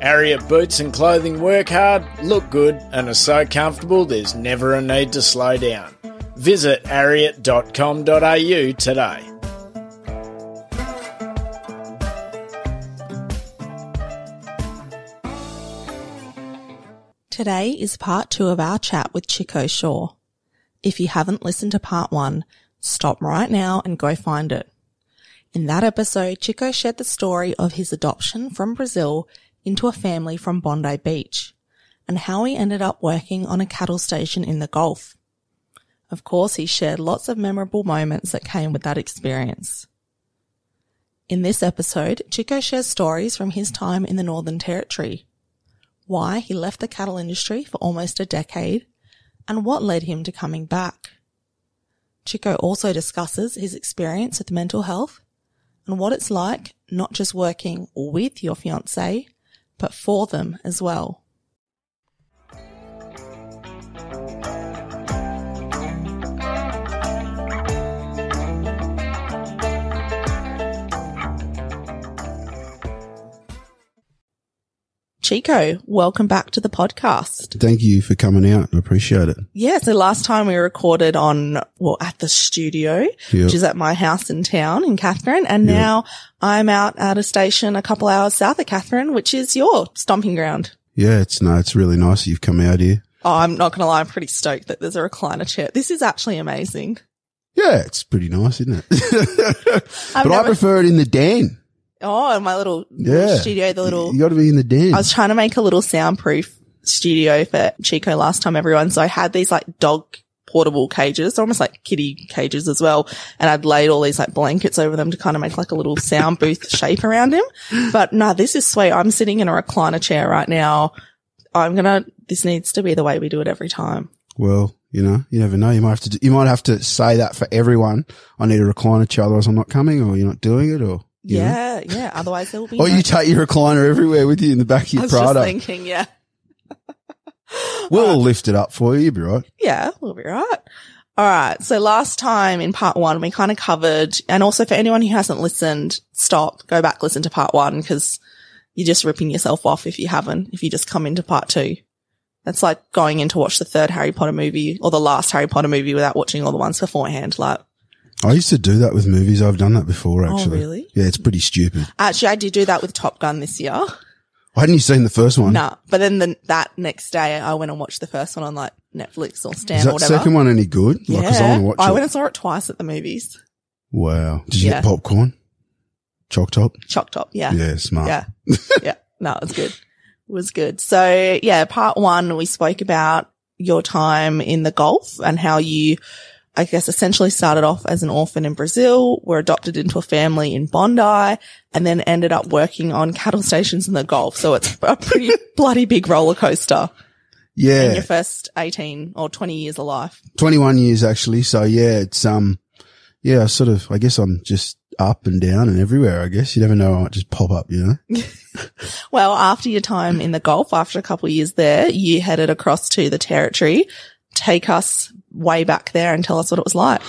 Ariat boots and clothing work hard, look good, and are so comfortable there's never a need to slow down. Visit ariat.com.au today. Today is part two of our chat with Chico Shaw. If you haven't listened to part one, stop right now and go find it. In that episode, Chico shared the story of his adoption from Brazil into a family from Bondi Beach and how he ended up working on a cattle station in the Gulf. Of course, he shared lots of memorable moments that came with that experience. In this episode, Chico shares stories from his time in the Northern Territory, why he left the cattle industry for almost a decade, and what led him to coming back. Chico also discusses his experience with mental health and what it's like not just working with your fiance, but for them as well. Chico, welcome back to the podcast. Thank you for coming out. I appreciate it. Yeah, so last time we recorded on, well, at the studio, Yep. which is at my house in town in Katherine. And Yep. now I'm out at a station a couple hours south of Katherine, which is your stomping ground. Yeah, it's no, it's really nice that you've come out here. Oh, I'm not going to lie. I'm pretty stoked that there's a recliner chair. This is actually amazing. Yeah, it's pretty nice, isn't it? But I prefer it in the den. Oh, my little, little studio, the little, You got to be in the den. I was trying to make a little soundproof studio for Chico last time, everyone. So I had these like dog portable cages, almost like kitty cages as well. And I'd laid all these like blankets over them to kind of make like a little sound booth shape around him. But no, this is sweet. I'm sitting in a recliner chair right now. I'm going to, this needs to be the way we do it every time. well, you know, you never know. You might have to. Do, you might have to say that for everyone. I need a recliner chair, otherwise I'm not coming, or you're not doing it, or you know. Yeah. Yeah. Otherwise there will be. Or no- you take your recliner everywhere with you in the back of I your was just Prado. thinking, yeah. We'll lift it up for you. You'll be right. Yeah, we'll be right. All right. So last time in part one, we kind of covered, and also for anyone who hasn't listened, stop, go back, listen to part one because you're just ripping yourself off if you haven't, if you just come into part two. That's like going in to watch the third Harry Potter movie or the last Harry Potter movie without watching all the ones beforehand. Like, I used to do that with movies. I've done that before, oh, actually. Oh, really? Yeah, it's pretty stupid. actually, I did do that with Top Gun this year. Why Hadn't you seen the first one? Nah, but then the, that next day I went and watched the first one on like Netflix or Stan Is or whatever. second one any good? Like, 'cause I to watch I it. went and saw it twice at the movies. Wow. Did you Yeah. get popcorn? Choc top? Choc Top, yeah. Yeah, smart. Yeah. yeah. No, it was good. It was good. So yeah, part one, we spoke about your time in the Gulf and how you, I guess, essentially started off as an orphan in Brazil, were adopted into a family in Bondi, and then ended up working on cattle stations in the Gulf. So it's a pretty bloody big roller coaster in Yeah. your first 18 or 20 years of life. 21 years actually. So yeah, it's, um, yeah, sort of, I guess I'm just up and down and everywhere, I guess. You never know. I might just pop up, you know? Well, after your time in the Gulf, after a couple of years there, you headed across to the territory. Take us way back there and tell us what it was like.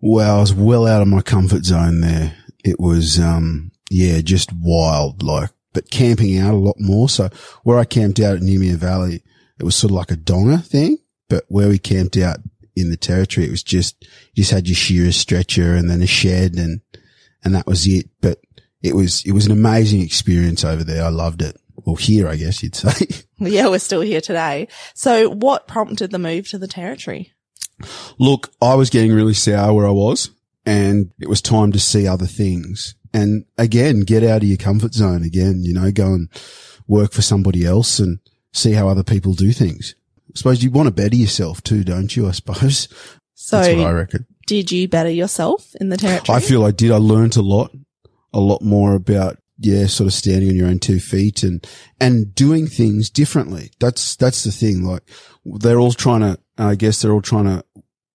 Well, I was well out of my comfort zone there. It was, um, yeah, just wild, like, but camping out a lot more. So where I camped out at Numia Valley, it was sort of like a donga thing, but where we camped out in the territory, it was just, you just had your shearer stretcher and then a shed and, and that was it. But it was, it was an amazing experience over there. I loved it. Well, here, I guess you'd say. Yeah, we're still here today. So what prompted the move to the territory? Look, I was getting really sour where I was and it was time to see other things. And again, get out of your comfort zone again, you know, go and work for somebody else and see how other people do things. I suppose you want to better yourself too, don't you? I suppose. So That's what I reckon. did you better yourself in the territory? I feel I did. I learned a lot, a lot more about yeah, sort of standing on your own two feet and, and doing things differently. That's, that's the thing. Like they're all trying to, I guess they're all trying to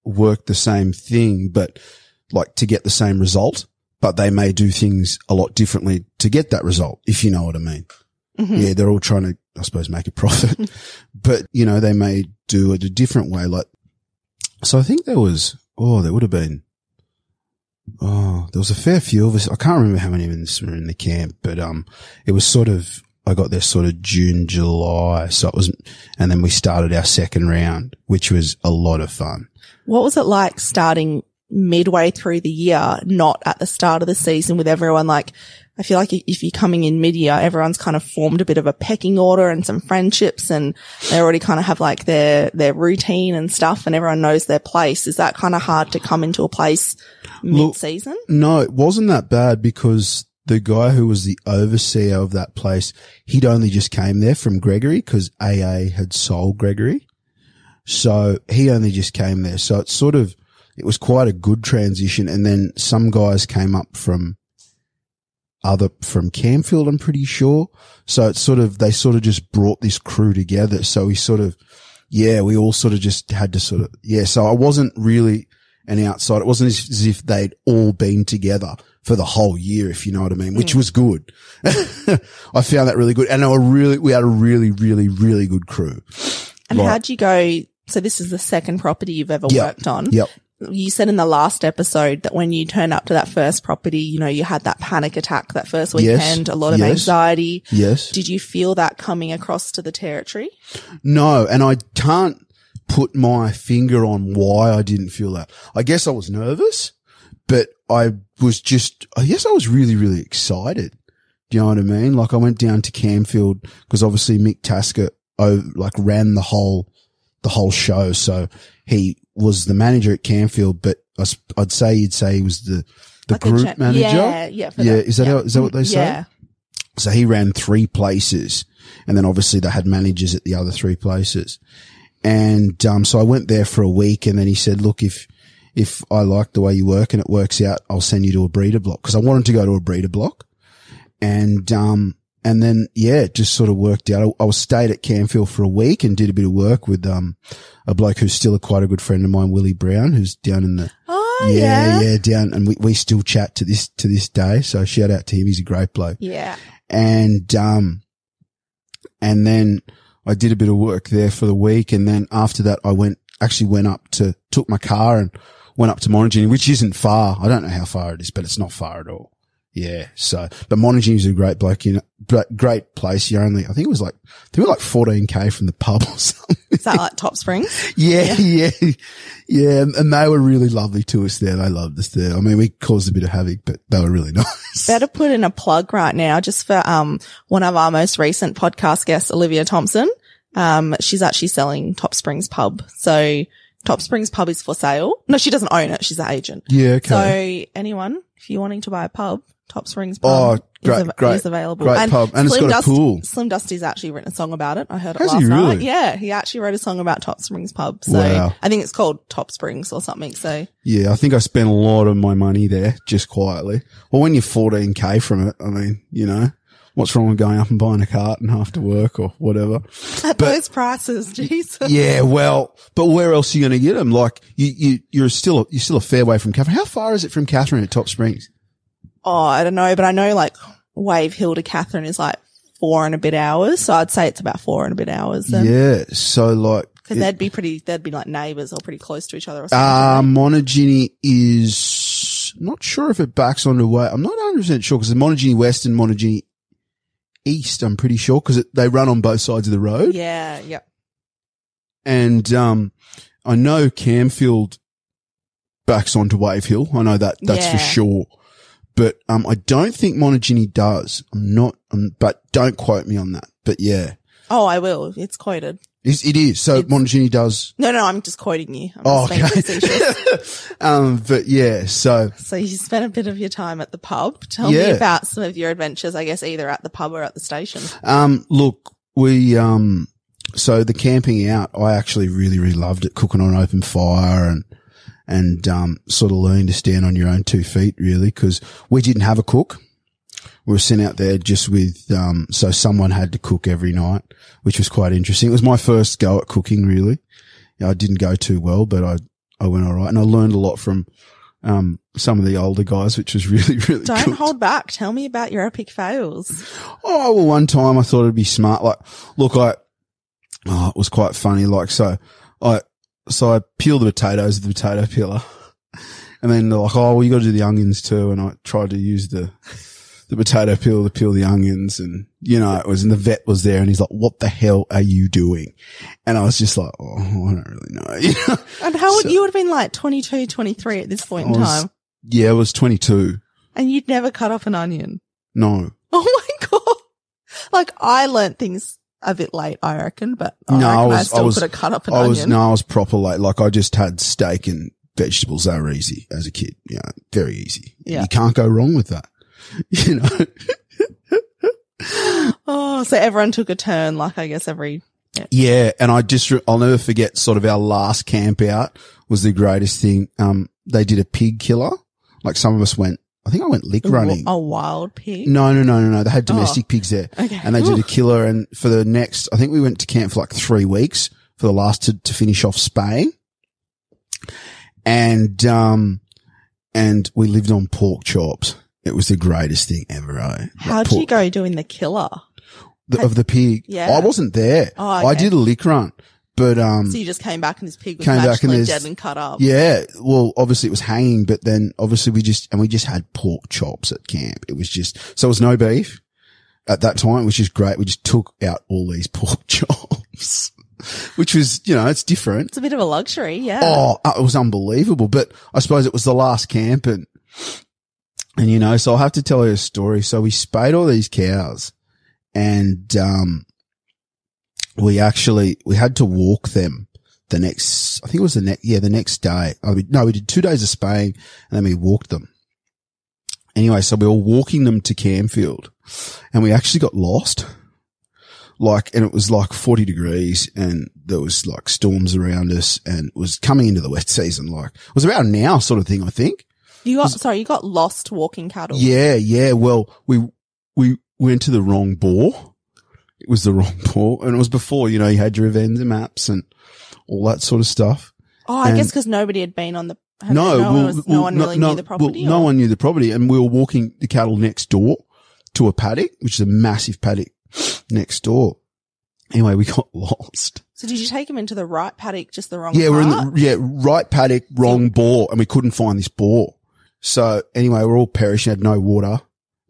work the same thing, but like to get the same result, but they may do things a lot differently to get that result, if you know what I mean. Mm-hmm. Yeah, they're all trying to, I suppose, make a profit, but you know, they may do it a different way. Like, so I think there was, oh, there would have been, oh, there was a fair few of us. I can't remember how many of us were in the camp, but, um, it was sort of, I got there sort of June, July. So it was, and then we started our second round, which was a lot of fun. What was it like starting midway through the year, not at the start of the season with everyone like, I feel like if you're coming in mid-year, everyone's kind of formed a bit of a pecking order and some friendships and they already kind of have like their, their routine and stuff and everyone knows their place. Is that kind of hard to come into a place mid-season? No, it wasn't that bad because the guy who was the overseer of that place, he'd only just came there from Gregory because AA had sold Gregory. So he only just came there. So it's sort of, it was quite a good transition. And then some guys came up from other, from Camfield, I'm pretty sure. So it's sort of, they sort of just brought this crew together. So we sort of, yeah, we all sort of just had to sort of, yeah. So I wasn't really an outside. It wasn't as, as if they'd all been together for the whole year, if you know what I mean, which mm. was good. I found that really good. And were really, we had a really, really, really good crew. And Right. how'd you go? So this is the second property you've ever Yep. worked on. Yep. You said in the last episode that when you turned up to that first property, you know, you had that panic attack that first Yes. weekend, a lot of Yes. anxiety. Yes. Did you feel that coming across to the territory? No, and I can't put my finger on why I didn't feel that. I guess I was nervous, but I was just, I guess I was really, really excited. Do you know what I mean? Like I went down to Camfield because obviously Mick Tasker, oh, like ran the whole, the whole show. So he was the manager at Camfield, but I, would say you'd say he was the, the Like group manager. Yeah, yeah. for Yeah, that. is that yeah. how- is that what they say? Yeah. So he ran three places and then obviously they had managers at the other three places. And, um, so I went there for a week and then he said, look, if, if I like the way you work and it works out, I'll send you to a breeder block because I wanted to go to a breeder block. And, um, and then, yeah, it just sort of worked out. I, I was stayed at Camfield for a week and did a bit of work with, um, a bloke who's still a quite a good friend of mine, Willie Brown, who's down in the, Oh, yeah, yeah. yeah, down, and we, we still chat to this, to this day. So shout out to him. He's a great bloke Yeah. and um and then I did a bit of work there for the week and then after that I went actually went up to took my car and went up to Monaghan which isn't far I don't know how far it is but it's not far at all yeah so but Monaghan is a great bloke you know but great place you only I think it was like they were like 14k from the pub or something Is that like Top Springs? yeah yeah yeah and- and they were really lovely to us there they loved us there I mean we caused a bit of havoc but they were really nice Better put in a plug right now just for, um, one of our most recent podcast guests, Olivia Thompson. Um, she's actually selling Top Springs Pub. So Top Springs Pub is for sale. No, she doesn't own it. She's the agent. yeah okay So anyone, if you're wanting to buy a pub, Top Springs Oh, Pub great, is, av- great, is available. great pub. And it's Slim got a pool. Slim Dusty's actually written a song about it. I heard it Has last he night. Yeah, he actually wrote a song about Top Springs Pub. So Wow. I think it's called Top Springs or something. So Yeah, I think I spent a lot of my money there just quietly. Well, when you're 14k from it, I mean, you know, what's wrong with going up and buying a carton after work or whatever? at those prices, Jesus. yeah, well, but where else are you going to get them? Like you, you, you're still, you're still a fair way from Katherine. How far is it from Katherine at Top Springs? Oh, I don't know, but I know like Wave Hill to Katherine is like four and a bit hours. So I'd say it's about four and a bit hours then. Yeah. So like, Cause it- they'd be pretty, they'd be like neighbors or pretty close to each other or something. uh, wouldn't Montejinni is not sure if it backs onto way. I'm not 100% sure because the Montejinni West and Montejinni East, I'm pretty sure because they run on both sides of the road. yeah. Yeah. And um, I know Camfield backs onto Wave Hill. I know that that's for sure. But um, I don't think Montejinni does. I'm not. Um, but don't quote me on that. But yeah, Oh, I will. It's quoted. it's, it is. So It's- Montejinni does. No, no, I'm just quoting you. I'm Oh, okay. um, but yeah. So So you spent a bit of your time at the pub. Tell me Yeah. about some of your adventures, I guess, either at the pub or at the station. Um, look, we, um, so the camping out, I actually really, really loved it, cooking on open fire and, and, um, sort of learning to stand on your own two feet really, cause we didn't have a cook. we were sent out there just with, um, so someone had to cook every night, which was quite interesting. It was my first go at cooking, really. I didn't go too well, but I, I went all right and I learned a lot from, um, some of the older guys, which was really, really Don't good. hold back. Tell me about your epic fails. Oh, well, one time I thought it'd be smart. Like, look, I, oh, it was quite funny. Like, so I, so I peeled the potatoes with the potato peeler and then they're like, oh, well, you got to do the onions too. And I tried to use the, the potato peel to peel the onions and, you know, it was, and the vet was there and he's like, what the hell are you doing? And I was just like, oh, I don't really know. You know? And how would So- you would have been like 22, 23 at this point in was- time Yeah, I was 22. and you'd never cut off an onion? No. Oh my God. Like I learnt things a bit late, I reckon, but I No, I I, was- I still was- could have cut up an I onion. was, no, I was proper late. Like I just had steak and vegetables. They were easy as a kid. Yeah. Very easy. Yeah. You can't go wrong with that. You know? Oh, so everyone took a turn, like I guess every, Yeah, and I just re- I'll never forget. Sort of our last camp out was the greatest thing. Um, they did a pig killer. Like some of us went. I think I went lick running. a wild pig. No, no, no, no, no. They had domestic pigs there, Okay. and they did a killer. And for the next, I think we went to camp for like three weeks for the last to, to finish off spaying. And um, and we lived on pork chops. It was the greatest thing ever. Eh? How'd pork- you go doing the killer? the, of the pig? Yeah. I wasn't there. Oh, I did a lick run, but um, So you just came back and this pig was Came back and dead and cut up. Yeah. Well, obviously it was hanging, but then obviously we just, and we just had pork chops at camp. It was just, so it was no beef at that time, which is great. We just took out all these pork chops, which was, you know, it's different. It's a bit of a luxury, yeah. Oh, uh, it was unbelievable. But I suppose it was the last camp and, and you know, so I'll have to tell you a story. So we spayed all these cows and, um, we actually, we had to walk them the next, I think it was the next, yeah, the next day. Oh, we, no, we did two days of spaying and then we walked them. Anyway, so we were walking them to Camfield and we actually got lost. Like, and it was like 40 degrees and there was like storms around us and it was coming into the wet season. Like, it was about now sort of thing, I think. You got, sorry, you got lost walking cattle. Yeah, yeah. Well, we, we went to the wrong bore. It was the wrong bore. And it was before, you know, you had your Avenza maps and all that sort of stuff. Oh, I And- guess because nobody had been on the, No, no, one, well, no well, one really no, knew the property. Well, no one knew the property and we were walking the cattle next door to a paddock, which is a massive paddock next door. Anyway, we got lost. So did you take him into the right paddock, just the wrong Yeah, we're in the, yeah, right paddock, wrong bore, and we couldn't find this bore. So anyway, we're all perishing, had no water,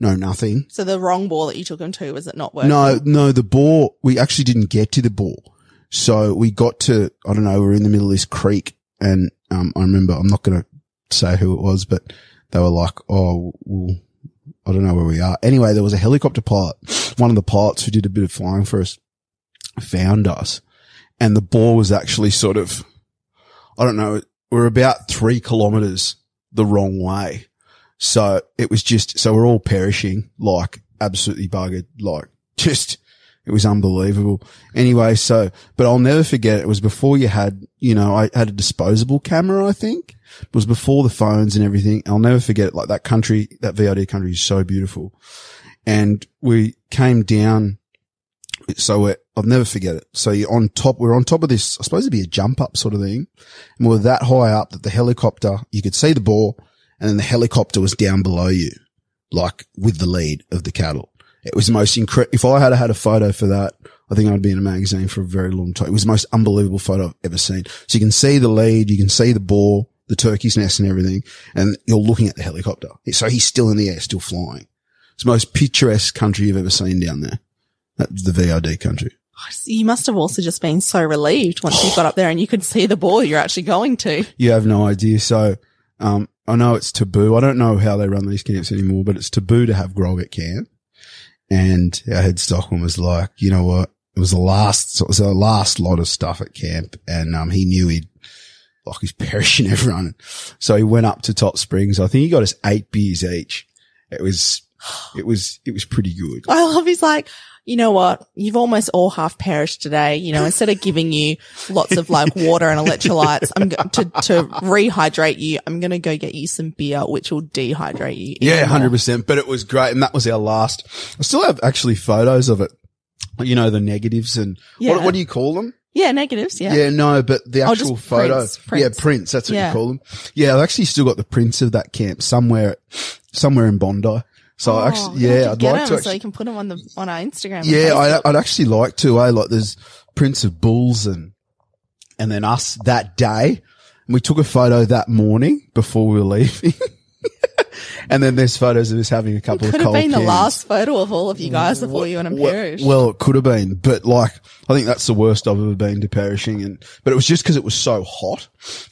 no nothing. So the wrong ball that you took him to, was it not working? No, no, the bore, we actually didn't get to the bore. So we got to, I don't know, we are in the middle of this creek and, um, I remember, I'm not going to say who it was, but they were like, oh, well, I don't know where we are. Anyway, there was a helicopter pilot, one of the pilots who did a bit of flying for us found us and the bore was actually sort of, I don't know, we're about three kilometers the wrong way. So it was just, so we're all perishing, like absolutely buggered, like just, it was unbelievable. Anyway, so, but I'll never forget it was before you had, you know, I had a disposable camera, I think. It was before the phones and everything. I'll never forget it. Like that country, that VRD country is so beautiful. And we came down. So I'll never forget it. So you're on top, we're on top of this, I suppose it'd be a jump up sort of thing. And we're that high up that the helicopter, you could see the bore and then the helicopter was down below you, like with the lead of the cattle. It was the most incredible. If I had had a photo for that, I think I'd be in a magazine for a very long time. It was the most unbelievable photo I've ever seen. So you can see the lead, you can see the bore, the turkey's nest and everything, and you're looking at the helicopter. So he's still in the air, still flying. It's the most picturesque country you've ever seen down there. That's the VRD country. You must have also just been so relieved once you got up there and you could see the ball you're actually going to. You have no idea. So, um, I know it's taboo. I don't know how they run these camps anymore, but it's taboo to have grog at camp. And our head stockman was like, you know what? It was the last, so it was the last lot of stuff at camp. And, um, he knew he'd, like he's perishing everyone. So he went up to Top Springs. I think he got us eight beers each. It was It was, it was pretty good. I love he's like, you know what? You've almost all half perished today. You know, instead of giving you lots of like water and electrolytes, I'm going to, to rehydrate you. I'm going to go get you some beer, which will dehydrate you. Yeah, hundred percent. But it was great, and that was our last. I still have actually photos of it. You know the negatives and Yeah. what, what do you call them? Yeah, negatives. Yeah. Yeah, no, but the Oh, actual just photo. prints, Yeah, prints. prints. That's what Yeah. you call them. Yeah, I've actually still got the prints of that camp somewhere, somewhere in Bondi. So Oh, actually, yeah, I'd get like them to so you can put them on the on our Instagram. and yeah, Facebook. I, I'd actually like to. Eh? Like there's prints of bulls and and then us that day. And we took a photo that morning before we were leaving. and then there's photos of us having a couple could of have cold been the last photo of all of you guys before you went Well, Parish. well, it could have been, but like, I think that's the worst I've ever been to perishing. And, but it was just because it was so hot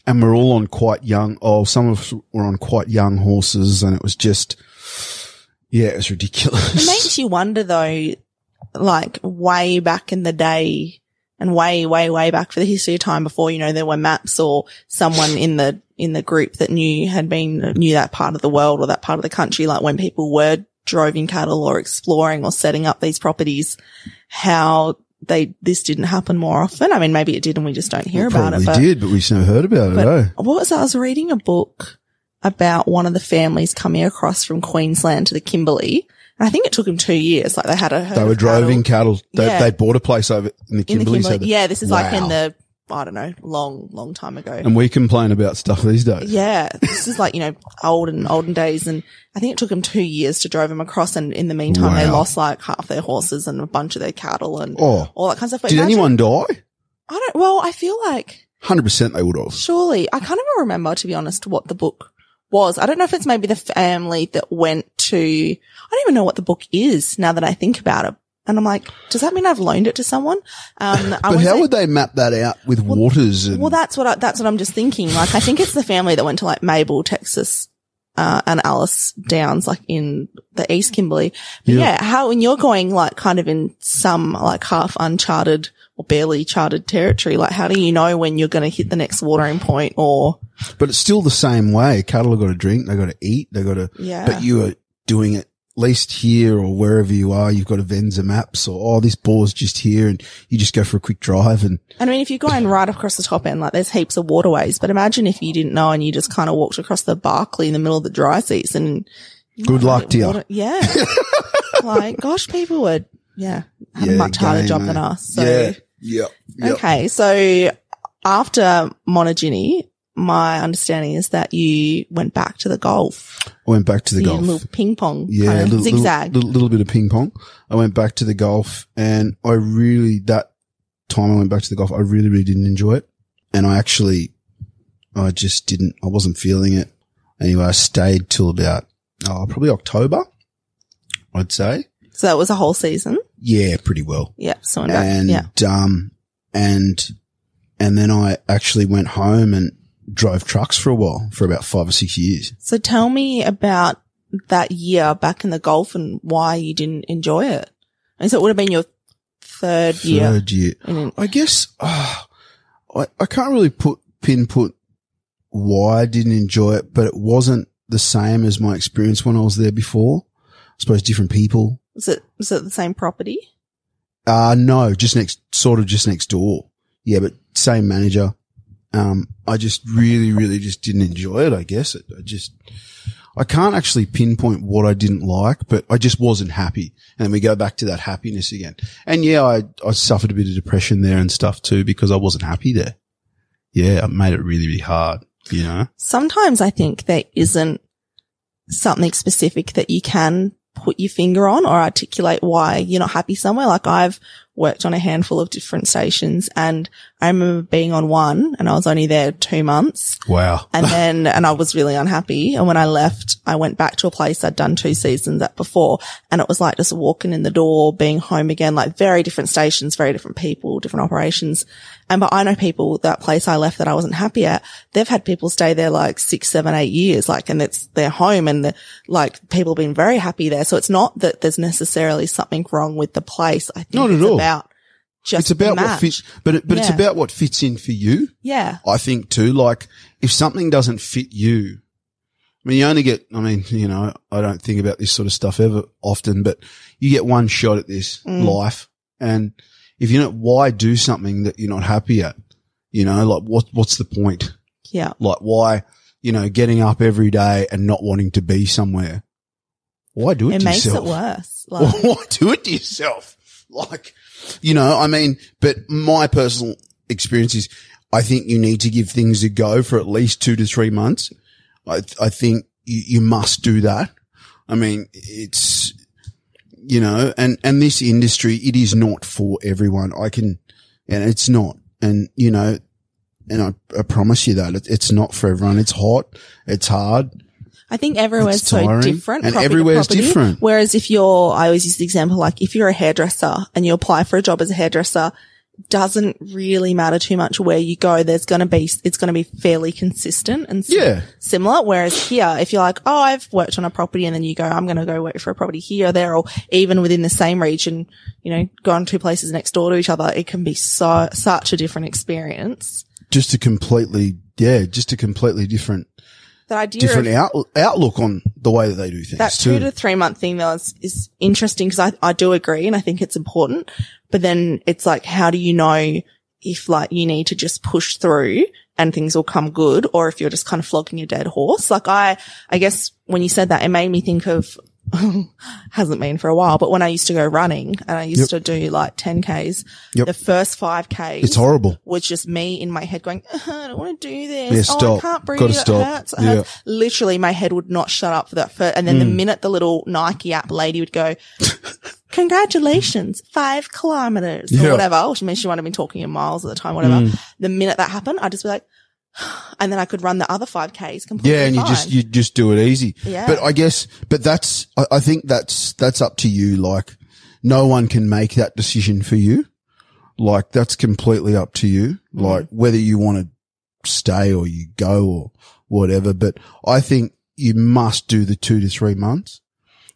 and we're all on quite young, oh, some of us were on quite young horses and it was just, yeah, it was ridiculous. It makes you wonder though, like way back in the day and way, way, way back for the history of time before, you know, there were maps or someone in the, in the group that knew, had been, knew that part of the world or that part of the country, like when people were droving cattle or exploring or setting up these properties, how they, this didn't happen more often. I mean, maybe it did and we just don't hear about it, but did, but we just never heard about it, eh? what was that? I was reading a book about one of the families coming across from Queensland to the Kimberley. And I think it took them two years. Like they had a They were of droving cattle. They, Yeah. they bought a place over in the in the Kimberley. so that- Yeah, this is like in the, I don't know, long, long time ago. And we complain about stuff these days. yeah, this is like, you know, old and olden days. And I think it took them two years to drove them across. And in the meantime, they lost like half their horses and a bunch of their cattle and Oh, all that kind of stuff. But did imagine- anyone die? I don't, well, I feel like 100% they would have. Surely. I can't even remember, to be honest, what the book was. I don't know if it's maybe the family that went to, I don't even know what the book is now that I think about it. And I'm like, does that mean I've loaned it to someone? Um, But how would they map that out with waters and well, that's what I, that's what I'm just thinking. Like, I think it's the family that went to like Mabel, Texas, uh, and Alice Downs, like in the East Kimberley. But Yeah. yeah, how when you're going like kind of in some like half uncharted or barely charted territory, like how do you know when you're going to hit the next watering point or But it's still the same way. Cattle have got to drink, they got to eat, they got to. Yeah. But you are doing it at least here or wherever you are. You've got Avenza maps or oh, this bore's just here, and you just go for a quick drive and I mean, if you're going right across the top end, like there's heaps of waterways, but imagine if you didn't know and you just kind of walked across the Barkly in the middle of the dry season. good luck to you. Yeah. like, gosh, people would, yeah, have a Yeah, much harder game, job mate. than us. So, yeah, yeah, yeah. okay. So after Montejinni, my understanding is that you went back to the Gulf. I went back to the You Gulf. little ping pong Yeah, kind of little, zigzag. Little, little, little bit of ping pong. I went back to the Gulf and I really, that time I went back to the Gulf, I really, really didn't enjoy it. And I actually, I just didn't, I wasn't feeling it. Anyway, I stayed till about, oh, probably October, I'd say. so that was a whole season. Yeah, pretty well. Yeah. So. And, yeah. um, and, and then I actually went home and drove trucks for a while, for about five or six years. So tell me about that year back in the Gulf and why you didn't enjoy it. And so it would have been your third year. Third year. in- I guess uh, I I can't really put pinpoint why I didn't enjoy it, but it wasn't the same as my experience when I was there before. I suppose different people. Was it, was it the same property? Uh no, just next, sort of just next door. Yeah, but same manager. Um, I just really, really just didn't enjoy it. I guess it, I just, I can't actually pinpoint what I didn't like, but I just wasn't happy. And then we go back to that happiness again. And yeah, I, I suffered a bit of depression there and stuff too because I wasn't happy there. Yeah, it made it really, really hard, you know? Sometimes I think there isn't something specific that you can put your finger on or articulate why you're not happy somewhere. Like I've worked on a handful of different stations and I remember being on one and I was only there two months Wow. And then, and I was really unhappy. And when I left, I went back to a place I'd done two seasons at before. And it was like just walking in the door, being home again, like very different stations, very different people, different operations. And, but I know people, that place I left that I wasn't happy at, they've had people stay there like six, seven, eight years, like, and it's their home and the, like people have been very happy there. So it's not that there's necessarily something wrong with the place. I think Not at all. Just it's about the what fits, but it, but it's about what fits in for you. Yeah. I think too, like if something doesn't fit you, I mean, you only get, I mean, you know, I don't think about this sort of stuff ever often, but you get one shot at this mm. life. And if you know, why do something that you're not happy at? You know, like what, what's the point? Yeah. Like why, you know, getting up every day and not wanting to be somewhere? Why do it, It to makes yourself? it worse. Like, Why do it to yourself? Like, you know, I mean, but my personal experience is I think you need to give things a go for at least two to three months. I, I think you, you must do that. I mean, it's, you know, and, and this industry, it is not for everyone. I can, and it's not. And, you know, and I, I promise you that it, it's not for everyone. It's hot. It's hard. I think everywhere's It's so tiring, different. and property everywhere's different. Whereas if you're, I always use the example, like if you're a hairdresser and you apply for a job as a hairdresser, doesn't really matter too much where you go. There's going to be, it's going to be fairly consistent and sim- Yeah. similar. Whereas here, if you're like, oh, I've worked on a property and then you go, I'm going to go work for a property here or there, or even within the same region, you know, gone two places next door to each other, it can be so, such a different experience. Just a completely, yeah, just a completely different, That idea different of out, outlook on the way that they do things that too. two to three month thing though is, is interesting because I, I do agree and I think it's important. But then it's like, how do you know if like you need to just push through and things will come good or if you're just kind of flogging a dead horse? Like I, I guess when you said that, it made me think of, hasn't been for a while, but when I used to go running and I used Yep. to do like 10Ks, Yep. the first 5Ks it's horrible. was just me in my head going, "Ugh, I don't want to do this. Yeah, Oh. I can't breathe. Gotta it stop. hurts. It Yeah. hurts." Literally, my head would not shut up for that. First, and then the Mm. minute the little Nike app lady would go, congratulations, five kilometers or Yeah. whatever, which means she might have been talking in miles at the time, whatever. Mm. The minute that happened, I'd just be like, and then I could run the other 5Ks completely Yeah, and you fine. just you just do it easy. Yeah. But I guess, but that's I, I think that's that's up to you. Like, no one can make that decision for you. Like, that's completely up to you. Mm. Like, whether you want to stay or you go or whatever. But I think you must do the two to three months.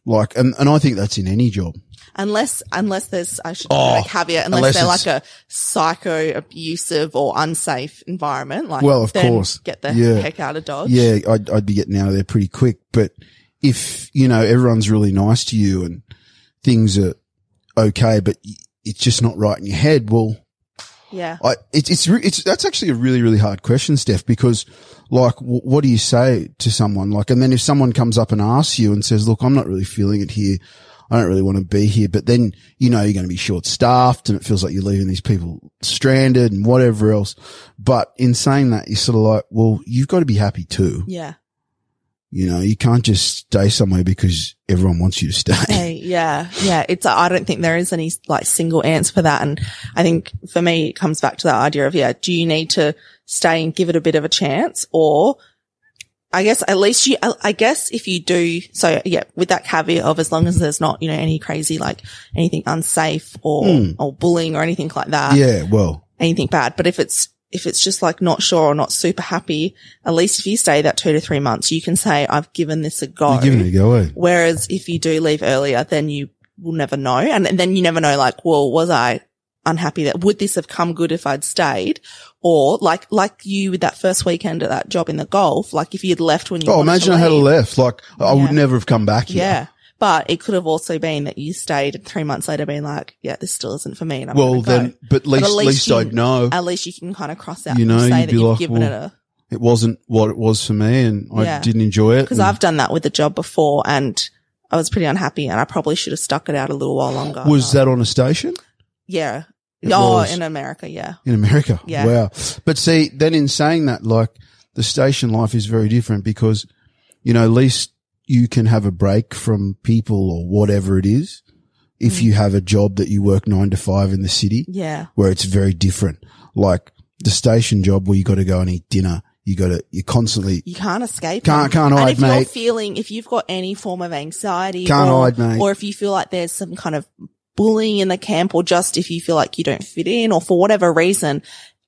Like, and and I think that's in any job. unless unless there's I should Oh, a caveat unless, unless they're like a psycho abusive or unsafe environment like Well, of then course. get the Yeah. heck out of dodge Yeah, I'd, I'd be getting out of there pretty quick. But if, you know, everyone's really nice to you and things are okay, but it's just not right in your head, well, yeah I, it, it's, it's, that's actually a really, really hard question, Steph, because like, w- what do you say to someone? Like, and then if someone comes up and asks you and says, look, I'm not really feeling it here. I don't really want to be here, but then, you know, you're going to be short staffed and it feels like you're leaving these people stranded and whatever else. But in saying that, you're sort of like, well, you've got to be happy too. yeah You know, you can't just stay somewhere because everyone wants you to stay. Hey, yeah yeah it's I don't think there is any like single answer for that and I think for me it comes back to that idea of yeah do you need to stay and give it a bit of a chance or I guess at least you, I I guess if you do, so yeah, with that caveat of as long as there's not, you know, any crazy, like anything unsafe or, Hmm. or bullying or anything like that. yeah, well, anything bad. But if it's, if it's just like not sure or not super happy, at least if you stay that two to three months, you can say, I've given this a go. you're giving it a go. Eh? Whereas if you do leave earlier, then you will never know. And then you never know, like, well, was I unhappy that would this have come good if I'd stayed? Or like, like you with that first weekend at that job in the Gulf, like if you'd left when you Oh, wanted imagine to I had leave. left. Like, I would never have come back here. Yeah. But it could have also been that you stayed and three months later being like, yeah, this still isn't for me. And I'm Well, go. then, but at least, at at least least, you- I'd know at least you can kind of cross out You know, and say you'd that be you've like, given well, it a, it wasn't what it was for me and I didn't enjoy it. because I've done that with the job before and I was pretty unhappy and I probably should have stuck it out a little while longer. was that on a station Yeah. It oh, was. in America. Yeah. in America? Yeah. Wow. But see, then in saying that, like the station life is very different because, you know, at least you can have a break from people or whatever it is. If Mm. you have a job that you work nine to five in the city, Yeah. where it's very different. Like the station job where you got to go and eat dinner. You got to, you're constantly, You can't escape. Can't- them. can't and hide, if you're mate. feeling, if you've got any form of anxiety, Can't or, hide, mate. or if you feel like there's some kind of bullying in the camp, or just if you feel like you don't fit in, or for whatever reason,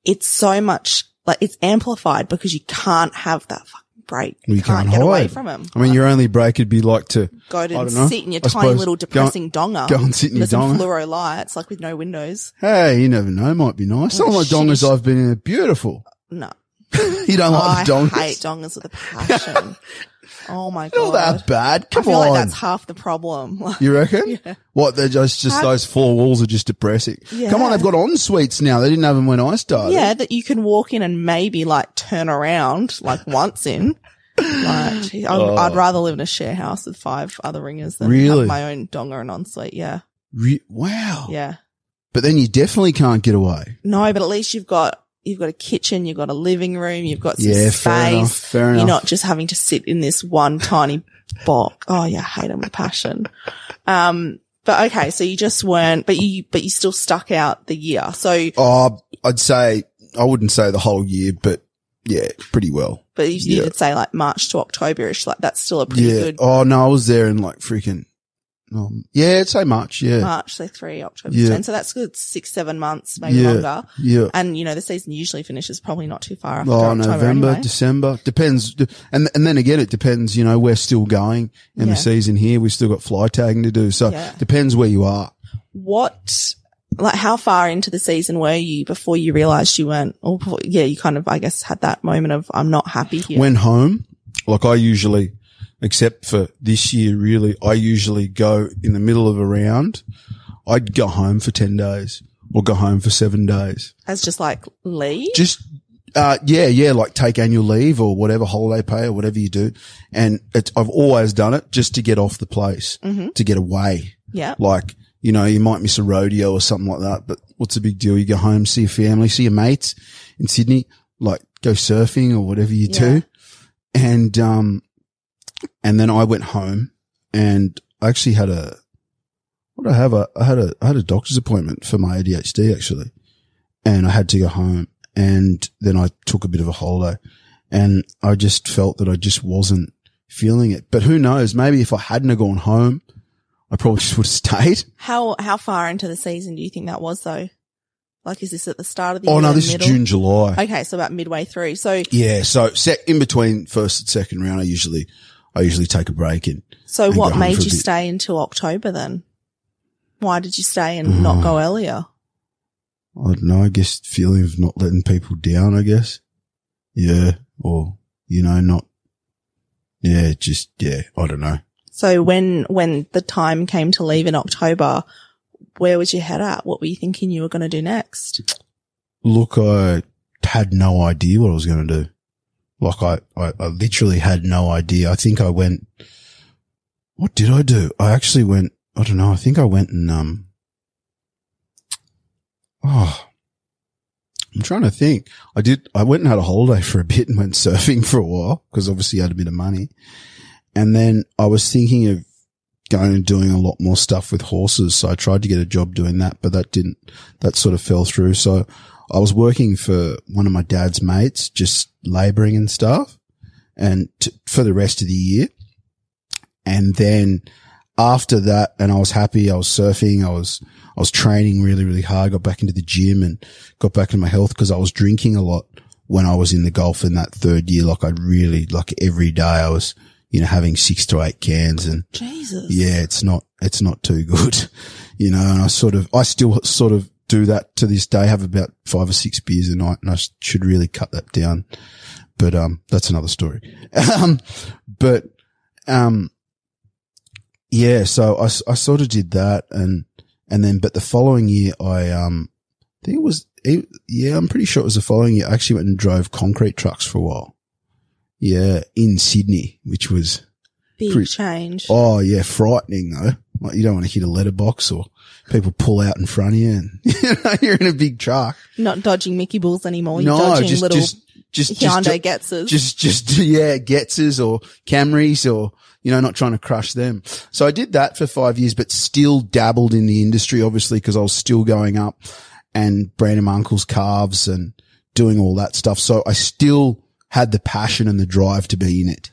it's so much like it's amplified because you can't have that fucking break. you can't, get hide. away from him. I mean, your only break would be like to go to I know. sit in your I tiny little go- depressing donga. go and sit in There's your some fluoro lights, like with no windows. Hey, you never know. Might be nice. Some of my dongas. I've been in are beautiful. No, You don't I like the dongas? hate dongas with a passion. Oh my Not god. that bad. I Come feel on. like that's half the problem. you reckon? Yeah. What? They're just, just How- those four walls are just depressing. Yeah. Come on, they've got en suites now. They didn't have them when I started. yeah, that you can walk in and maybe like turn around like once in. Like, gee, I'd, Oh. I'd rather live in a share house with five other ringers than Really? have my own donga and ensuite. Yeah. Re- wow. Yeah. But then you definitely can't get away. No, but at least you've got, you've got a kitchen, you've got a living room, you've got some Yeah, space. fair enough. Fair enough. You're not just having to sit in this one tiny box. Oh yeah, I hate them with passion. Um, but okay, so you just weren't, but you, but you still stuck out the year. So, Oh, I'd say, I wouldn't say the whole year, but yeah, pretty well. but you, you Yeah. did say like March to October-ish, like that's still a pretty yeah. good Oh, no, I was there in like freaking, um, yeah, I'd say March. Yeah. March, so three, October, Yeah. 10. So that's good. Six, seven months, maybe Yeah. longer. Yeah. And you know, the season usually finishes probably not too far after Oh, October November, anyway. December depends, and and then again, it depends. You know, we're still going in Yeah. the season here. We've still got fly tagging to do, so Yeah. depends where you are. what like how far into the season were you before you realized you weren't or before, yeah you kind of i guess had that moment of i'm not happy here When home, like I usually, except for this year, really, I usually go in the middle of a round. I'd go home for ten days or go home for seven days. as just like leave Just. Uh, yeah, yeah, like take annual leave or whatever holiday pay or whatever you do. And it's, I've always done it just to get off the place, Mhm. to get away. yeah Like, you know, you might miss a rodeo or something like that, but what's the big deal? You go home, see your family, see your mates in Sydney, like go surfing or whatever you Yeah. do. And, um, and then I went home and I actually had a, what did I have? A, I had a, I had a doctor's appointment for my ADHD actually. And I had to go home and then I took a bit of a holiday and I just felt that I just wasn't feeling it. But who knows? Maybe if I hadn't have gone home, I probably just would have stayed. how how far into the season do you think that was though like is this at the start of the Oh no, this middle? is June, July. okay so about midway through so yeah. So sec- in between first and second round, I usually, I usually take a break and so And what made you stay until october then why did you stay and not Oh. go earlier I don't know, I guess feeling of not letting people down, I guess. Yeah. Or, you know, not, yeah, just, yeah, I don't know. So when when the time came to leave in October, where was your head at? What were you thinking you were going to do next? Look, I had no idea what I was going to do. Like I, I, I literally had no idea. I think I went, what did I do? I actually went, I don't know. I think I went and, um, oh, I'm trying to think. I did, I went and had a holiday for a bit and went surfing for a while because obviously I had a bit of money. And then I was thinking of going and doing a lot more stuff with horses. So I tried to get a job doing that, but that didn't, that sort of fell through. So I was working for one of my dad's mates, just laboring and stuff and t- for the rest of the year. And then after that, and I was happy. I was surfing. I was, I was training really, really hard. Got back into the gym and got back into my health because I was drinking a lot when I was in the Gulf in that third year. Like I really, like every day I was, you know, having six to eight cans and Jesus. yeah, it's not, it's not too good, you know, and I sort of, I still sort of do that to this day, have about five or six beers a night and I should really cut that down. But, um, that's another story. um, but, um, yeah, so I, I sort of did that and, and then, but the following year I, um, I think it was, it, yeah, I'm pretty sure it was the following year. I actually went and drove concrete trucks for a while. Yeah, in Sydney, which was, Big Pretty- change. Oh yeah, frightening though. Like you don't want to hit a letterbox or people pull out in front of you and you know, you're in a big truck. Not dodging Mickey Bulls anymore. You're no, dodging just, little just, just, Hyundai just, Getzes. just, just, yeah, Getzes or Camrys or, you know, not trying to crush them. So I did that for five years, but still dabbled in the industry, obviously, because I was still going up and branding my uncle's calves and doing all that stuff. So I still had the passion and the drive to be in it.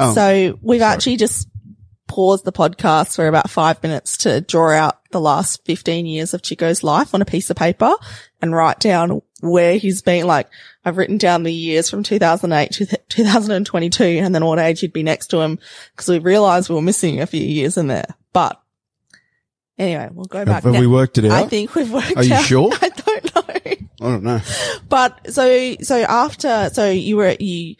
Oh. so we've actually just paused the podcast for about five minutes to draw out the last 15 years of Chico's life on a piece of paper and write down where he's been. Like I've written down the years from 2008 to 2022 and then what age he'd be next to him because we realized we were missing a few years in there. But anyway, we'll go back. Have, have we worked it out? I think we've worked Are you out. sure? I don't know. I don't know. But so, so after, so you were, you,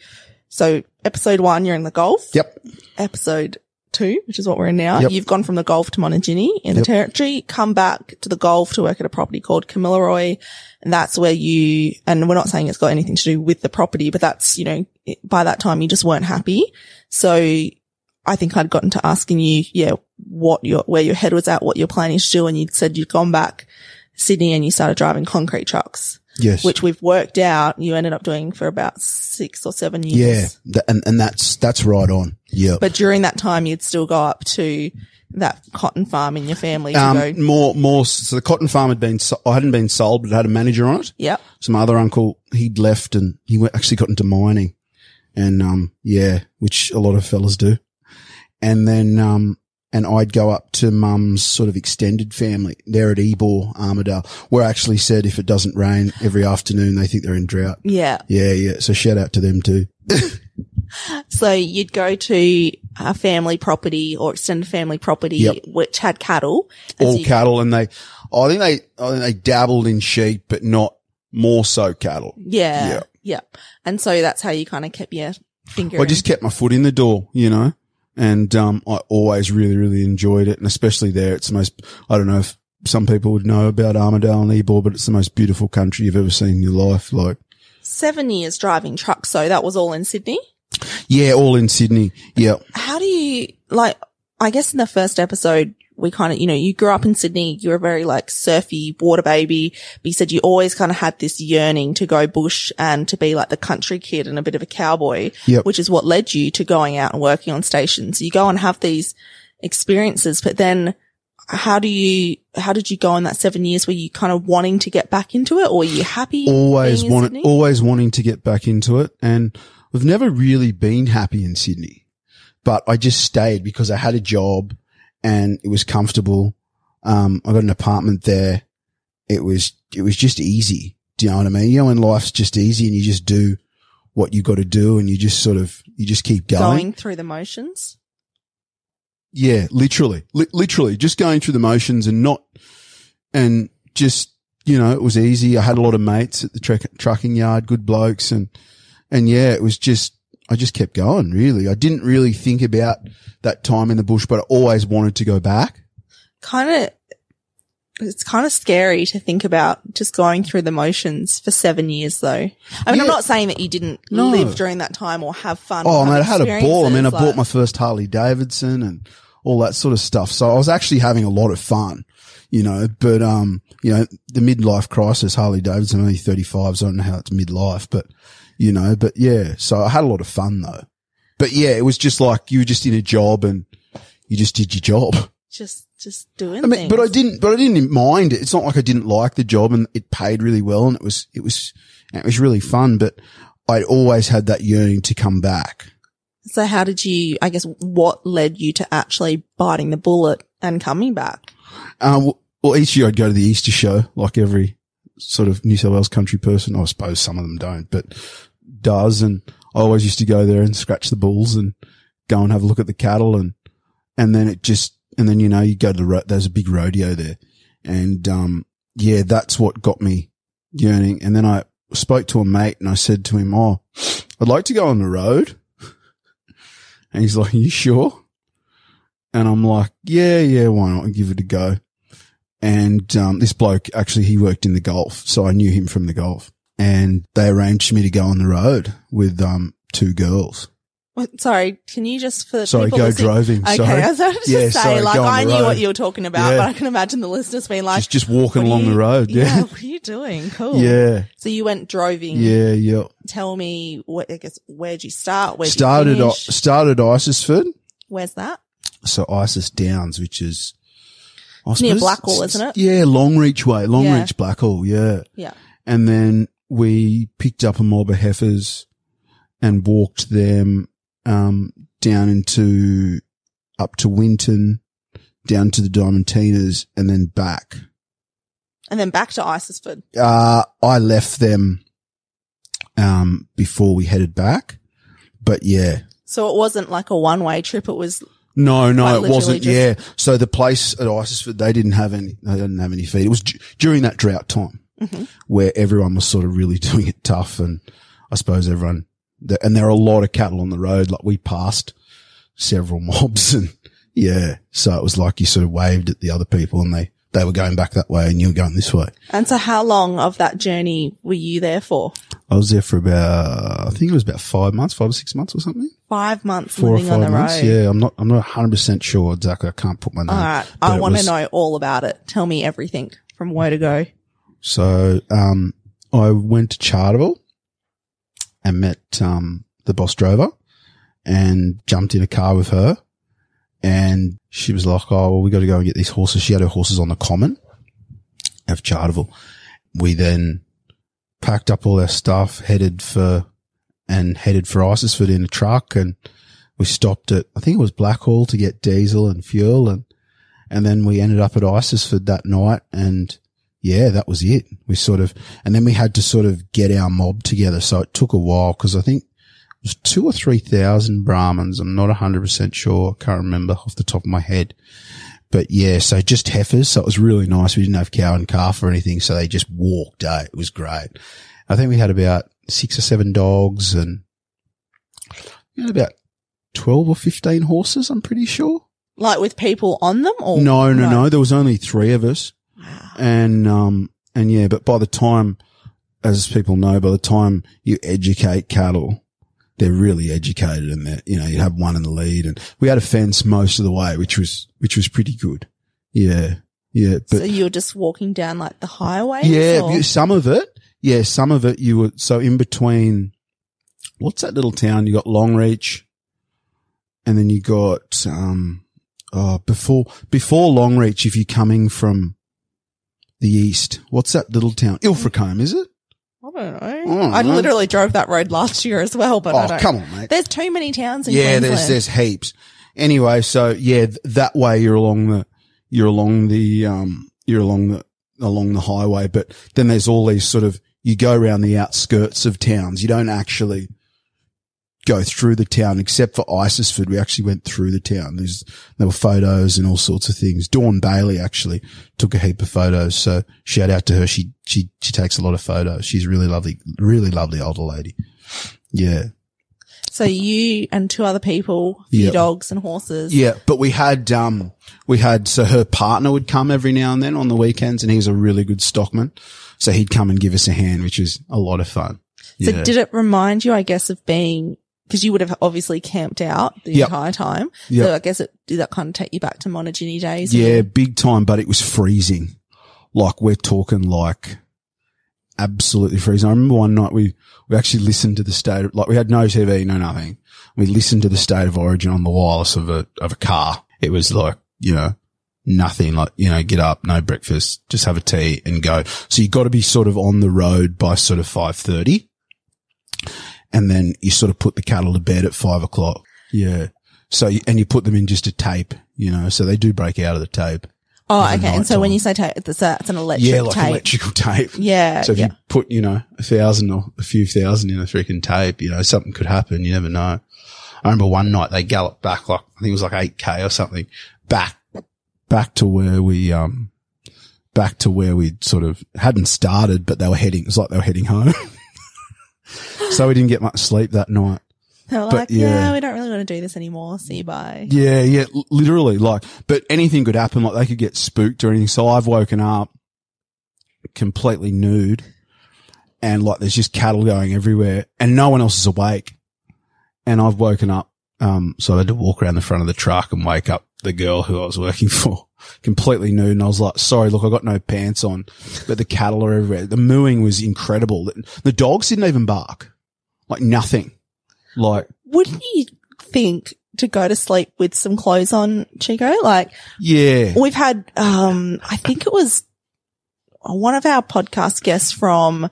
so episode one, you're in the Gulf. Yep. Episode two, which is what we're in now. Yep. You've gone from the Gulf to Montejinni in the Yep. territory, come back to the Gulf to work at a property called Camilleroy. And that's where you, and we're not saying it's got anything to do with the property, but that's, you know, by that time you just weren't happy. So I think I'd gotten to asking you, yeah, what your, where your head was at, what you're planning to do. And you'd said you'd gone back Sydney and you started driving concrete trucks Yes. which we've worked out you ended up doing for about six or seven yeah. years. Th- and, and that's, that's right on. Yeah. But during that time, you'd still go up to that cotton farm in your family Um, go, more, more, so the cotton farm had been, so- I hadn't been sold, but it had a manager on it. yep. So my other uncle, he'd left and he went, actually got into mining and, um, yeah, which a lot of fellas do. And then, um, and I'd go up to mum's sort of extended family there at Ebor, Armidale, where I actually said if it doesn't rain every afternoon, they think they're in drought. Yeah. Yeah, yeah. So shout out to them too. So you'd go to a family property or extended family property, Yep. which had cattle. All you- cattle and they, I think they, I think they dabbled in sheep, but not more so cattle. Yeah. Yeah. Yeah. And so that's how you kind of kept your finger. I just kept my foot in the door, you know, and, um, I always really, really enjoyed it. And especially there, it's the most, I don't know if some people would know about Armidale and Ebor, but it's the most beautiful country you've ever seen in your life. Like, seven years driving trucks. So that was all in Sydney. yeah, all in Sydney. Yeah. how do you like i guess in the first episode we kind of you know you grew up in sydney you were very like surfy water baby but you said you always kind of had this yearning to go bush and to be like the country kid and a bit of a cowboy Yep. which is what led you to going out and working on stations you go and have these experiences but then how do you how did you go in that seven years were you kind of wanting to get back into it or were you happy always wanted, always wanting to get back into it. And we've never really been happy in Sydney, but I just stayed because I had a job and it was comfortable. Um, I got an apartment there. It was, it was just easy. Do you know what I mean? You know, when life's just easy and you just do what you got to do and you just sort of, you just keep going. going through the motions Yeah, literally, Li- literally just going through the motions and not, and just, you know, it was easy. I had a lot of mates at the truck trucking yard, good blokes. And, and yeah, it was just, I just kept going really. I didn't really think about that time in the bush, but I always wanted to go back. kind of it's kind of scary to think about just going through the motions for seven years though. I mean, I'm not saying that you didn't No. live during that time or have fun. Oh man, I had a ball. I mean, I experiences, bought my first Harley Davidson and all that sort of stuff. So I was actually having a lot of fun, you know, but, um, you know, the midlife crisis, Harley Davidson, only 35, so I don't know how it's midlife, but, you know, but yeah, so I had a lot of fun though. But yeah, it was just like you were just in a job and you just did your job. just just doing I mean, but I didn't, but I didn't mind it. It's not like I didn't like the job and it paid really well and it was, it was, it was really fun, but I always had that yearning to come back. So how did you, I guess, what led you to actually biting the bullet and coming back? Uh, well, each year I'd go to the Easter show, like every sort of New South Wales country person. I suppose some of them don't, but does. And I always used to go there and scratch the bulls and go and have a look at the cattle. And, and then it just, and then, you know, you go to the, ro- there's a big rodeo there. And, um, yeah, that's what got me yearning. And then I spoke to a mate and I said to him, Oh, I'd like to go on the road. And he's like, you sure? And I'm like, yeah, yeah, why not? Give it a go. And, um, this bloke actually, he worked in the Gulf. So I knew him from the Gulf and they arranged for me to go on the road with, um, two girls. What, sorry, can you just for Sorry, go listening- droving. Okay, Sorry. I was about to Yeah, say, sorry, like, I knew road. what you were talking about, Yeah. but I can imagine the listeners being like, just, just walking along you- the road. Yeah, Yeah. what are you doing? Cool. Yeah. So you went droving. Yeah. Yeah. Tell me what, I guess, where'd you start? Where'd Started, you finish? started Isisford. Where's that? So Isis Downs, which is, I near Blackall, isn't it? Yeah. Longreach way. Longreach. Blackall. Yeah. Yeah. And then we picked up a mob of heifers and walked them, um, down into, up to Winton, down to the Diamantinas and then back. And then back to Isisford. Uh, I left them, um, before we headed back. But yeah, So it wasn't like a one way trip. It was, No, no, it wasn't. just- yeah. So the place at Isisford, they didn't have any, they didn't have any feed. It was d- during that drought time Mm-hmm. where everyone was sort of really doing it tough. And I suppose everyone, and there are a lot of cattle on the road. Like we passed several mobs and yeah. So it was like you sort of waved at the other people and they, they were going back that way and you were going this way. and so how long of that journey were you there for? I was there for about, I think it was about five months, five or six months or something. Five months Four or five the months. road. Yeah. I'm not, I'm not hundred percent sure exactly. I can't put my name. All right. I want to know all about it. Tell me everything from where to go. So, um, I went to Charleville and met, um, the boss drover and jumped in a car with her. And she was like, Oh, well, we got to go and get these horses. She had her horses on the common of Charleville. We then packed up all our stuff, headed for, and headed for Isisford in a truck. And we stopped at, I think it was Blackall to get diesel and fuel. And, and then we ended up at Isisford that night and, yeah, that was it. We sort of, and then we had to sort of get our mob together. So it took a while because I think it was two or three thousand Brahmans. I'm not hundred percent sure. I can't remember off the top of my head. But yeah, so just heifers. So it was really nice. We didn't have cow and calf or anything. So they just walked. Eh? It was great. I think we had about six or seven dogs and about 12 or 15 horses. I'm pretty sure. Like with people on them or? No, no, no. There was only three of us. And, um, and yeah, but by the time, as people know, by the time you educate cattle, they're really educated and they're, you know, you have one in the lead and we had a fence most of the way, which was, which was pretty good. Yeah. Yeah. But so you were just walking down like the highway? yeah, some of it. Yeah. Some of it you were, so in between, what's that little town? You got Longreach and then you got, um, uh, before, before Longreach, if you're coming from the east, what's that little town? Ilfracombe, is it? I don't know. don't I know. literally drove that road last year as well, but I Oh, don't. come on, mate. There's too many towns in here. Yeah, Queensland. there's, there's heaps. Anyway, so yeah, th- that way you're along the, you're along the, um, you're along the, along the highway, but then there's all these sort of, you go around the outskirts of towns. You don't actually go through the town except for Isisford. We actually went through the town. There's, there were photos and all sorts of things. Dawn Bailey actually took a heap of photos. So shout out to her. She, she, she takes a lot of photos. She's really lovely, really lovely older lady. Yeah. so you and two other people, few Yeah. dogs and horses. Yeah, but we had um we had so her partner would come every now and then on the weekends, and he's a really good stockman. So he'd come and give us a hand, which was a lot of fun. So Yeah. did it remind you, I guess, of being, because you would have obviously camped out the Yep. entire time. Yep. So I guess it did that kind of take you back to Montejinni days. yeah, big time, but it was freezing. Like we're talking like absolutely freezing. I remember one night we we actually listened to the state of, like we had no TV, no nothing. We listened to the state of origin on the wireless of a of a car. It was like you know nothing like you know get up, no breakfast, just have a tea and go. So you got to be sort of on the road by sort of five thirty, and then you sort of put the cattle to bed at five o'clock. Yeah. So you, and you put them in just a tape, you know, so they do break out of the tape. Oh, okay. And so nighttime. when you say tape, it's, a, it's an electric Yeah, like tape. electrical tape. Yeah. So if yeah. you put, you know, a thousand or a few thousand in a freaking tape, you know, something could happen. You never know. I remember one night they galloped back like, I think it was like 8k or something back, back to where we, um, back to where we sort of hadn't started, but they were heading, it was like they were heading home. so we didn't get much sleep that night. They were but like, yeah. yeah. we don't really want to do this anymore. See you bye. Yeah, yeah, literally, like, but anything could happen. Like they could get spooked or anything. So I've woken up completely nude, and like there's just cattle going everywhere, and no one else is awake. And I've woken up, um, so I had to walk around the front of the truck and wake up the girl who I was working for, completely nude. And I was like, "Sorry, look, I got no pants on, but the cattle are everywhere. The mooing was incredible. The dogs didn't even bark, like nothing, like." Wouldn't you think to go to sleep with some clothes on, Chico? Like Yeah. we've had, um, I think it was one of our podcast guests from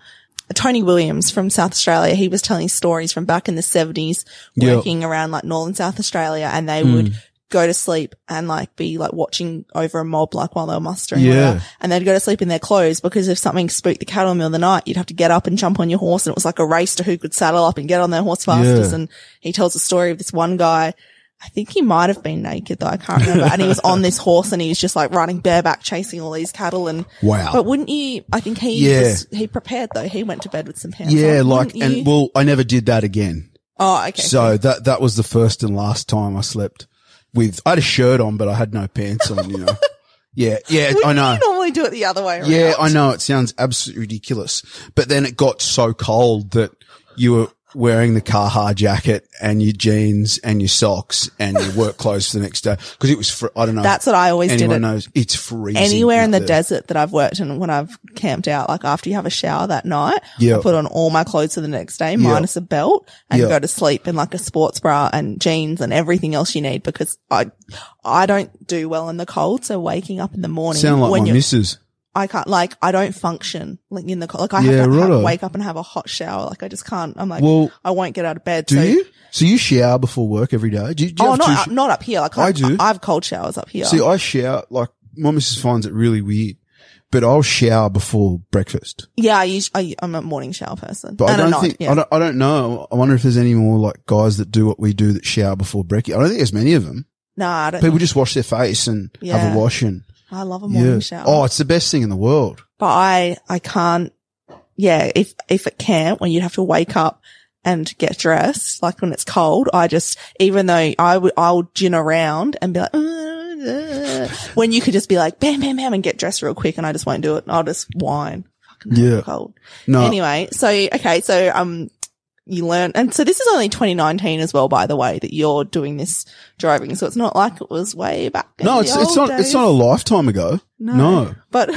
Tony Williams from South Australia. He was telling stories from back in the seventies, working around like Northern South Australia and they would hmm. go to sleep and like be like watching over a mob like while they were mustering. Yeah. whatever, And they'd go to sleep in their clothes because if something spooked the cattle in the middle of the night, you'd have to get up and jump on your horse. And it was like a race to who could saddle up and get on their horse fastest. Yeah. And he tells the story of this one guy. I think he might have been naked though. I can't remember. and he was on this horse and he was just like running bareback chasing all these cattle. And, Wow. but wouldn't you, I think he, Yeah. was, he prepared though. He went to bed with some pants. yeah, on. like, Wouldn't you? and well, I never did that again. oh, okay. So that, that was the first and last time I slept with, I had a shirt on, but I had no pants on, you know. Yeah, yeah, I know. You normally do it the other way around. Yeah, I know. It sounds absolutely ridiculous. But then it got so cold that you were wearing the Carhartt jacket and your jeans and your socks and your work clothes for the next day. Cause it was, fr- I don't know. That's what I always did. anyone It knows. It's freezing. anywhere in the desert that I've worked in when I've camped out, like after you have a shower that night, Yeah. I put on all my clothes for the next day, minus a belt, and Yeah. go to sleep in like a sports bra and jeans and everything else you need because I, I don't do well in the cold. So waking up in the morning Sound like when my you missus. I can't, like, I don't function like in the cold. Like I Yeah, have to have- righto. wake up and have a hot shower. Like I just can't. I'm like, Well, I won't get out of bed. Do so, you? So you shower before work every day? Do you, do you Oh, have not, two up, sh- not up here. Like I I, do. I have cold showers up here. See, I shower, like, my missus finds it really weird, but I'll shower before breakfast. yeah, I use, I, I'm a morning shower person. But I And a don't night, think, yeah. I don't, I don't know. I wonder if there's any more like guys that do what we do that shower before breakfast. I don't think there's many of them. Nah, I don't. People just wash their face and have Yeah. a wash and I love a morning yeah. shower. Oh, it's the best thing in the world. but I, I can't, yeah, if, if it can't, when you have to wake up and get dressed, like when it's cold, I just, even though I would, I'll gin around and be like, "Uh, uh," when you could just be like, bam, bam, bam, and get dressed real quick and I just won't do it. I'll just whine. Fucking Yeah. cold. No, Anyway, so, okay, so, um, you learn, and so this is only 2019 as well, by the way, that you're doing this driving. So it's not like it was way back. no, it's, it's not, it's not a lifetime ago. No. But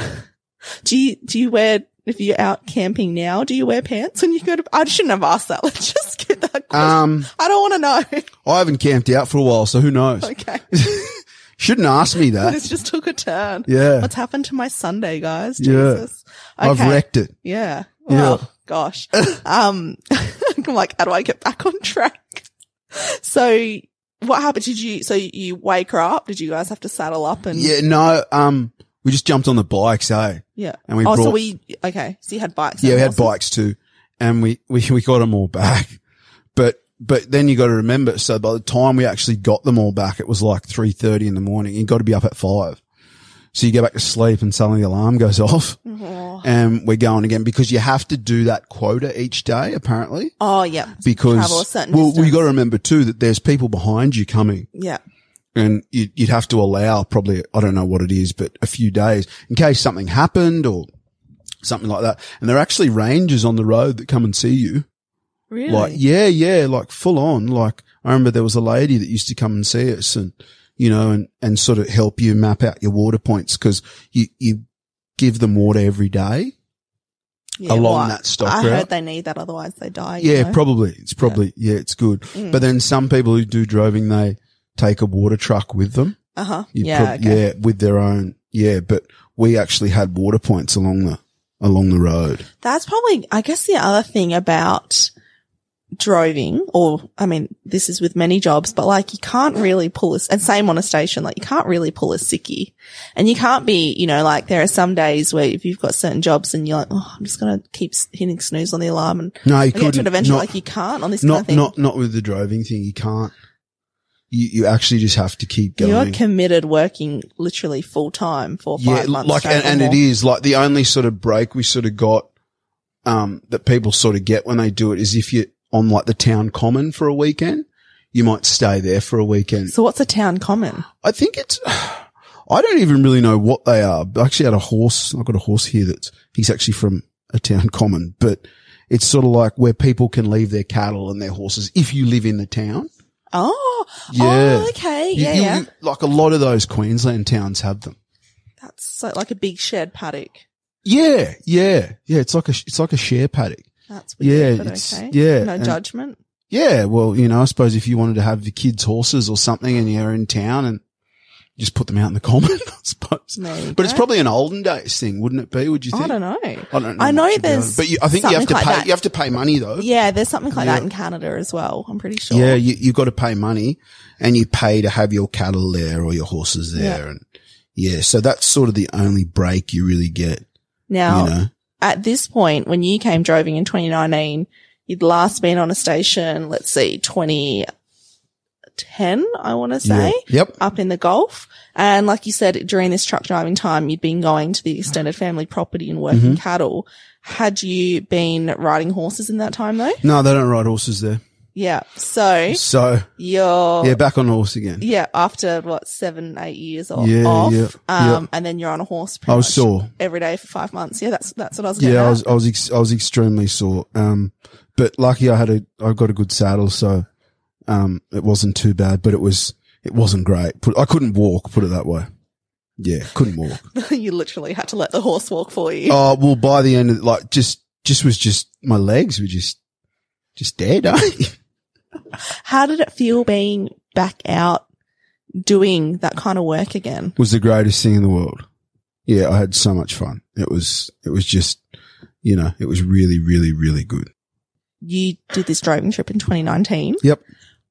do you, do you wear, if you're out camping now, do you wear pants when you go to, I shouldn't have asked that. Let's just get that question. Um, I don't want to know. I haven't camped out for a while, so who knows? okay. Shouldn't ask me that. This just took a turn. Yeah. What's happened to my Sunday, guys? Yeah. Jesus. I've wrecked it. Yeah. Yeah. Gosh. um, I'm like, how do I get back on track? So what happened? Did you, so you wake her up? Did you guys have to saddle up and? Yeah, no, um, we just jumped on the bikes, eh? Yeah. And we oh, so brought- we, okay. So you had bikes. Yeah, we had bikes too, and we, we, we got them all back. But, but then you got to remember, so by the time we actually got them all back, it was like 3.30 in the morning. You got to be up at five. So you go back to sleep and suddenly the alarm goes off and we're going again because you have to do that quota each day, apparently. Oh, yeah. Because, certain well, you got to remember too that there's people behind you coming Yeah. and you'd, you'd have to allow probably, I don't know what it is, but a few days in case something happened or something like that. And there are actually rangers on the road that come and see you. Really? Like, yeah, yeah, like full on. Like, I remember there was a lady that used to come and see us and, you know, and, and sort of help you map out your water points because you, you give them water every day. Yeah, along well, that stock I route. heard they need that, otherwise they die. Yeah, know? probably. It's probably, yeah, it's good. Mm. But then some people who do droving, they take a water truck with them. Uh-huh. Yeah. prob- okay. yeah, with their own. Yeah, but we actually had water points along the along the road. That's probably, I guess the other thing about droving, or I mean, this is with many jobs, but like you can't really pull a, and same on a station, like you can't really pull a sickie. And you can't be, you know, like there are some days where if you've got certain jobs and you're like, oh, I'm just going to keep hitting snooze on the alarm and No, you get to it eventually, not, like you can't on this kind not of thing. not not with the droving thing. You can't. You you actually just have to keep going. You're committed working literally full time for five yeah, months. like and, and it is like the only sort of break we sort of got um that people sort of get when they do it is if you're on like the town common for a weekend, you might stay there for a weekend. So what's a town common? I think it's, I don't even really know what they are. I actually had a horse. I've got a horse here that's, he's actually from a town common, but it's sort of like where people can leave their cattle and their horses if you live in the town. Oh, oh Yeah. oh, okay. You- Yeah, you- yeah. you- like a lot of those Queensland towns have them. That's so, like a big shed paddock. Yeah. Yeah. Yeah. It's like a, it's like a share paddock. That's Yeah, weird, but it's- okay. yeah, No and- judgment. Yeah. Well, you know, I suppose if you wanted to have the kids' horses or something and you're in town and just put them out in the common, I suppose. But it's probably an olden days thing, wouldn't it be? Would you think? I don't know. I don't know. I know there's but you, I think you have to like pay. that. You have to pay money though. Yeah, there's something like Yeah. that in Canada as well. I'm pretty sure. Yeah, you you got to pay money, and you pay to have your cattle there or your horses there, Yeah. and yeah, so that's sort of the only break you really get. Now, You know, at this point, when you came droving in 2019, you'd last been on a station, let's see, 2010, I want to say, yeah. Yep. up in the Gulf. And like you said, during this truck driving time, you'd been going to the extended family property and working Mm-hmm. cattle. Had you been riding horses in that time though? No, they don't ride horses there. Yeah. So So you're, yeah, back on horse again. yeah, after what, seven, eight years off, Yeah, off yeah, um, yeah. and then you're on a horse I was much sore. every day for five months. Yeah, that's, that's what I was getting Yeah, I was, I was, ex- I was extremely sore. Um, but lucky I had a, I got a good saddle, so, um, it wasn't too bad, but it was, it wasn't great. Put, I couldn't walk, put it that way. Yeah, couldn't walk. you literally had to let the horse walk for you. Oh, well, by the end of, like, just, just was just, my legs were just, just dead? How did it feel being back out doing that kind of work again? was the greatest thing in the world. Yeah, I had so much fun. It was, it was just, you know, it was really, really, really good. You did this driving trip in 2019. Yep.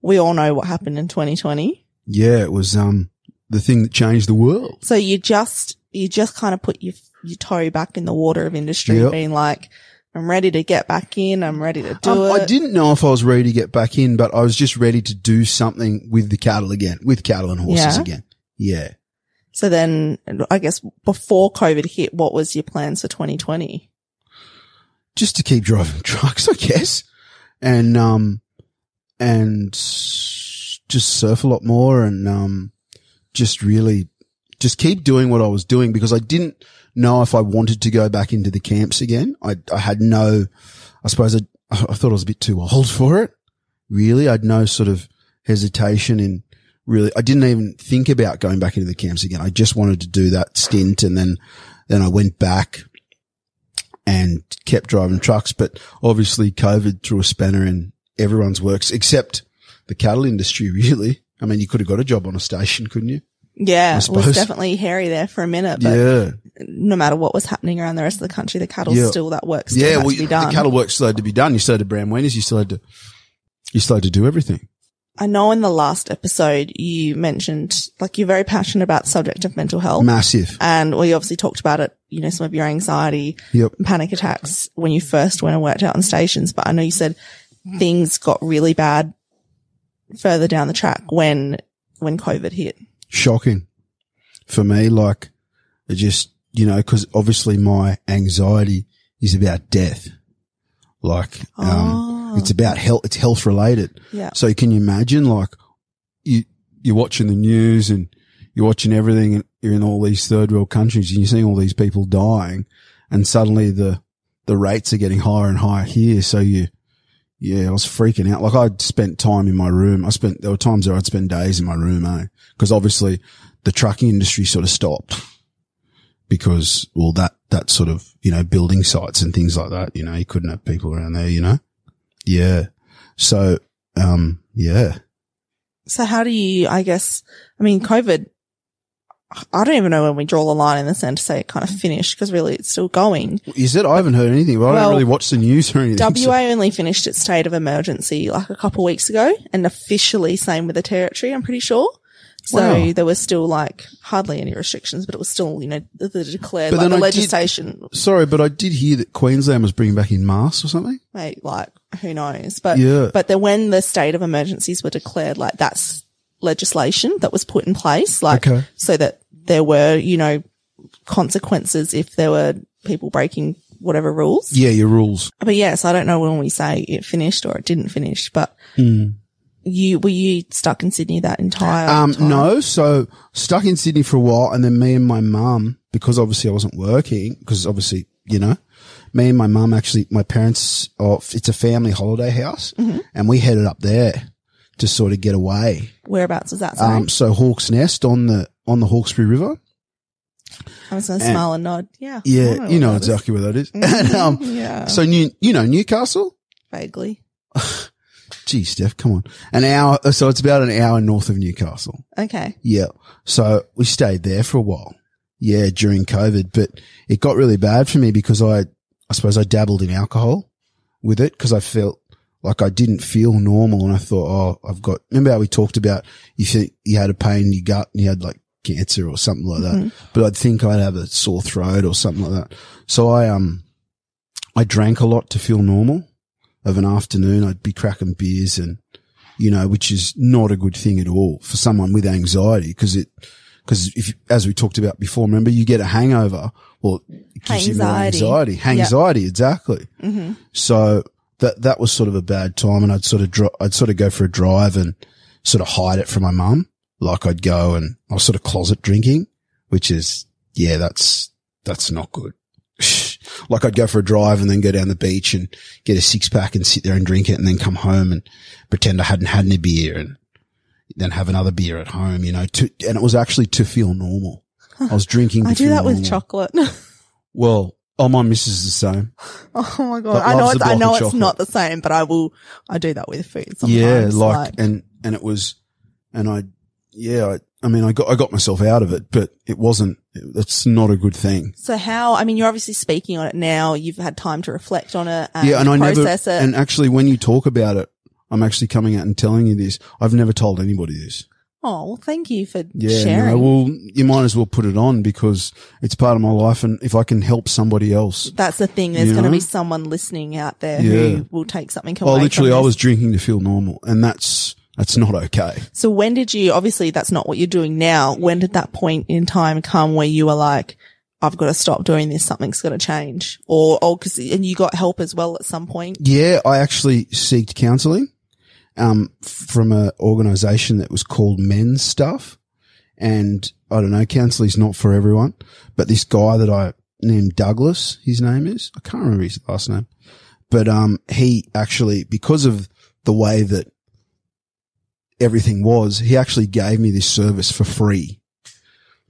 We all know what happened in 2020. Yeah, it was, um, the thing that changed the world. So you just, you just kind of put your, your toe back in the water of industry Yep. being like, I'm ready to get back in. I'm ready to do Um, it. I didn't know if I was ready to get back in, but I was just ready to do something with the cattle again, with cattle and horses Yeah. again. Yeah. So then I guess before COVID hit, what was your plans for 2020? Just to keep driving trucks, I guess. And, um, and just surf a lot more and, um, just really just keep doing what I was doing because I didn't know if I wanted to go back into the camps again. I, I had no, I suppose I, I thought I was a bit too old for it. Really. I had no sort of hesitation in really, I didn't even think about going back into the camps again. I just wanted to do that stint and then, then I went back and kept driving trucks. But obviously COVID threw a spanner in everyone's works except the cattle industry, really. I mean, you could have got a job on a station, couldn't you? Yeah, it was definitely hairy there for a minute, but yeah. no matter what was happening around the rest of the country, the cattle Yeah. still that work still Yeah. had Well, to be done. the cattle work still had to be done. You still had to brand weaners. You still had to, you still had to do everything. I know in the last episode you mentioned like you're very passionate about the subject of mental health. Massive. And well, you obviously talked about it, you know, some of your anxiety, Yep. and panic attacks when you first went and worked out on stations. But I know you said things got really bad further down the track when, when COVID hit. Shocking for me. Like it just, you know, cause obviously my anxiety is about death. Like, um, Oh. it's about health, it's health related. Yeah. So can you imagine like you, you're watching the news and you're watching everything and you're in all these third world countries and you're seeing all these people dying and suddenly the, the rates are getting higher and higher here. So you, yeah, I was freaking out. Like I'd spent time in my room. I spent, there were times where I'd spend days in my room, eh? Cause obviously the trucking industry sort of stopped because, well, that, that sort of, you know, building sites and things like that, you know, you couldn't have people around there, you know? Yeah. So, um, yeah. So how do you, I guess, I mean, COVID, I don't even know when we draw the line in the sand to say it kind of finished because really it's still going. Is it? I haven't heard anything, but I don't really watch the news or anything. so- WA only finished its state of emergency like a couple of weeks ago and officially same with the territory, I'm pretty sure. So Wow. there was still like hardly any restrictions, but it was still, you know, the, the declared, But like the I did- legislation, Sorry, but I did hear that Queensland was bringing back in masks or something. mate, like who knows? But, Yeah. but then when the state of emergencies were declared, like that's legislation that was put in place, like Okay. so that there were, you know, consequences if there were people breaking whatever rules. Yeah, your rules. But yes, I don't know when we say it finished or it didn't finish, but Mm. you, were you stuck in Sydney that entire Um, time? no, so stuck in Sydney for a while and then me and my mum, because obviously I wasn't working, because obviously, you know, me and my mum actually, my parents, oh, it's a family holiday house Mm-hmm. and we headed up there to sort of get away. Whereabouts was that? Sorry. Um, so Hawk's Nest on the, on the Hawkesbury River. I was going to and- smile and nod. Yeah. Yeah, know you know what that is. exactly where that is. And, um, yeah. so New, you know, Newcastle? Vaguely. Gee, Steph, come on. An hour. So it's about an hour north of Newcastle. Okay. Yeah. So we stayed there for a while. Yeah, during COVID, but it got really bad for me because I, I suppose I dabbled in alcohol with it because I felt like I didn't feel normal and I thought, oh, I've got, remember how we talked about you think you had a pain in your gut and you had like cancer or something like that, but I'd think I'd have a sore throat or something like that. So I, um, I drank a lot to feel normal of an afternoon. I'd be cracking beers and, you know, which is not a good thing at all for someone with anxiety because it, because if, as we talked about before, remember you get a hangover or it gives you more Anxiety. anxiety, anxiety, exactly. Mm-hmm. So that, that was sort of a bad time and I'd sort of, dri- I'd sort of go for a drive and sort of hide it from my mum. Like I'd go and I was sort of closet drinking, which is, yeah, that's, that's not good. like I'd go for a drive and then go down the beach and get a six pack and sit there and drink it and then come home and pretend I hadn't had any beer and then have another beer at home, you know, to, and it was actually to feel normal. I was drinking. I do that with chocolate. Well, oh, my missus is the same. oh my god! I know it's I know it's not the same, but I will. I do that with food sometimes. yeah, like, and, and it was, and I, yeah, I, I mean, I got, I got myself out of it, but it wasn't, that's not a good thing. so how? I mean, you're obviously speaking on it now. You've had time to reflect on it. And yeah, and I never, it. and actually when you talk about it, I'm actually coming out and telling you this. I've never told anybody this. oh well, thank you for Yeah, sharing. no, well, you might as well put it on because it's part of my life. And if I can help somebody else, That's the thing. There's going to be someone listening out there Yeah. who will take something oh, away. oh, literally, I was drinking to feel normal and that's, that's not okay. So when did you? Obviously, that's not what you're doing now. When did that point in time come where you were like, "I've got to stop doing this. Something's got to change," or or because and you got help as well at some point. Yeah, I actually seeked counselling um, from a organisation that was called Men's Stuff, and I don't know, counselling's not for everyone, but this guy that I named Douglas, his name is, I can't remember his last name, but um, he actually because of the way that everything was, he actually gave me this service for free.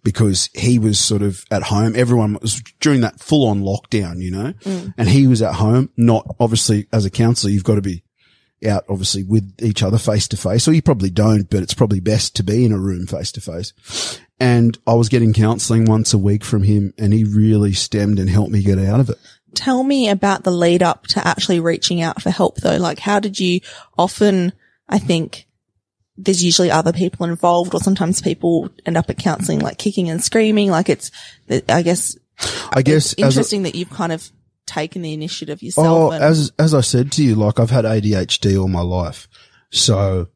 Because he was sort of at home. Everyone was during that full on lockdown, you know, mm. and he was at home, not obviously as a counselor, you've got to be out obviously with each other face to face, or you probably don't, but it's probably best to be in a room face to face. And I was getting counseling once a week from him and he really stemmed and helped me get out of it. Tell me about the lead up to actually reaching out for help though. Like, how did you often? I think there's usually other people involved, or sometimes people end up at counselling like kicking and screaming. Like it's, I guess, I guess it's as a- interesting that you've kind of taken the initiative yourself. Oh, and- as as I said to you, like I've had ADHD all my life, so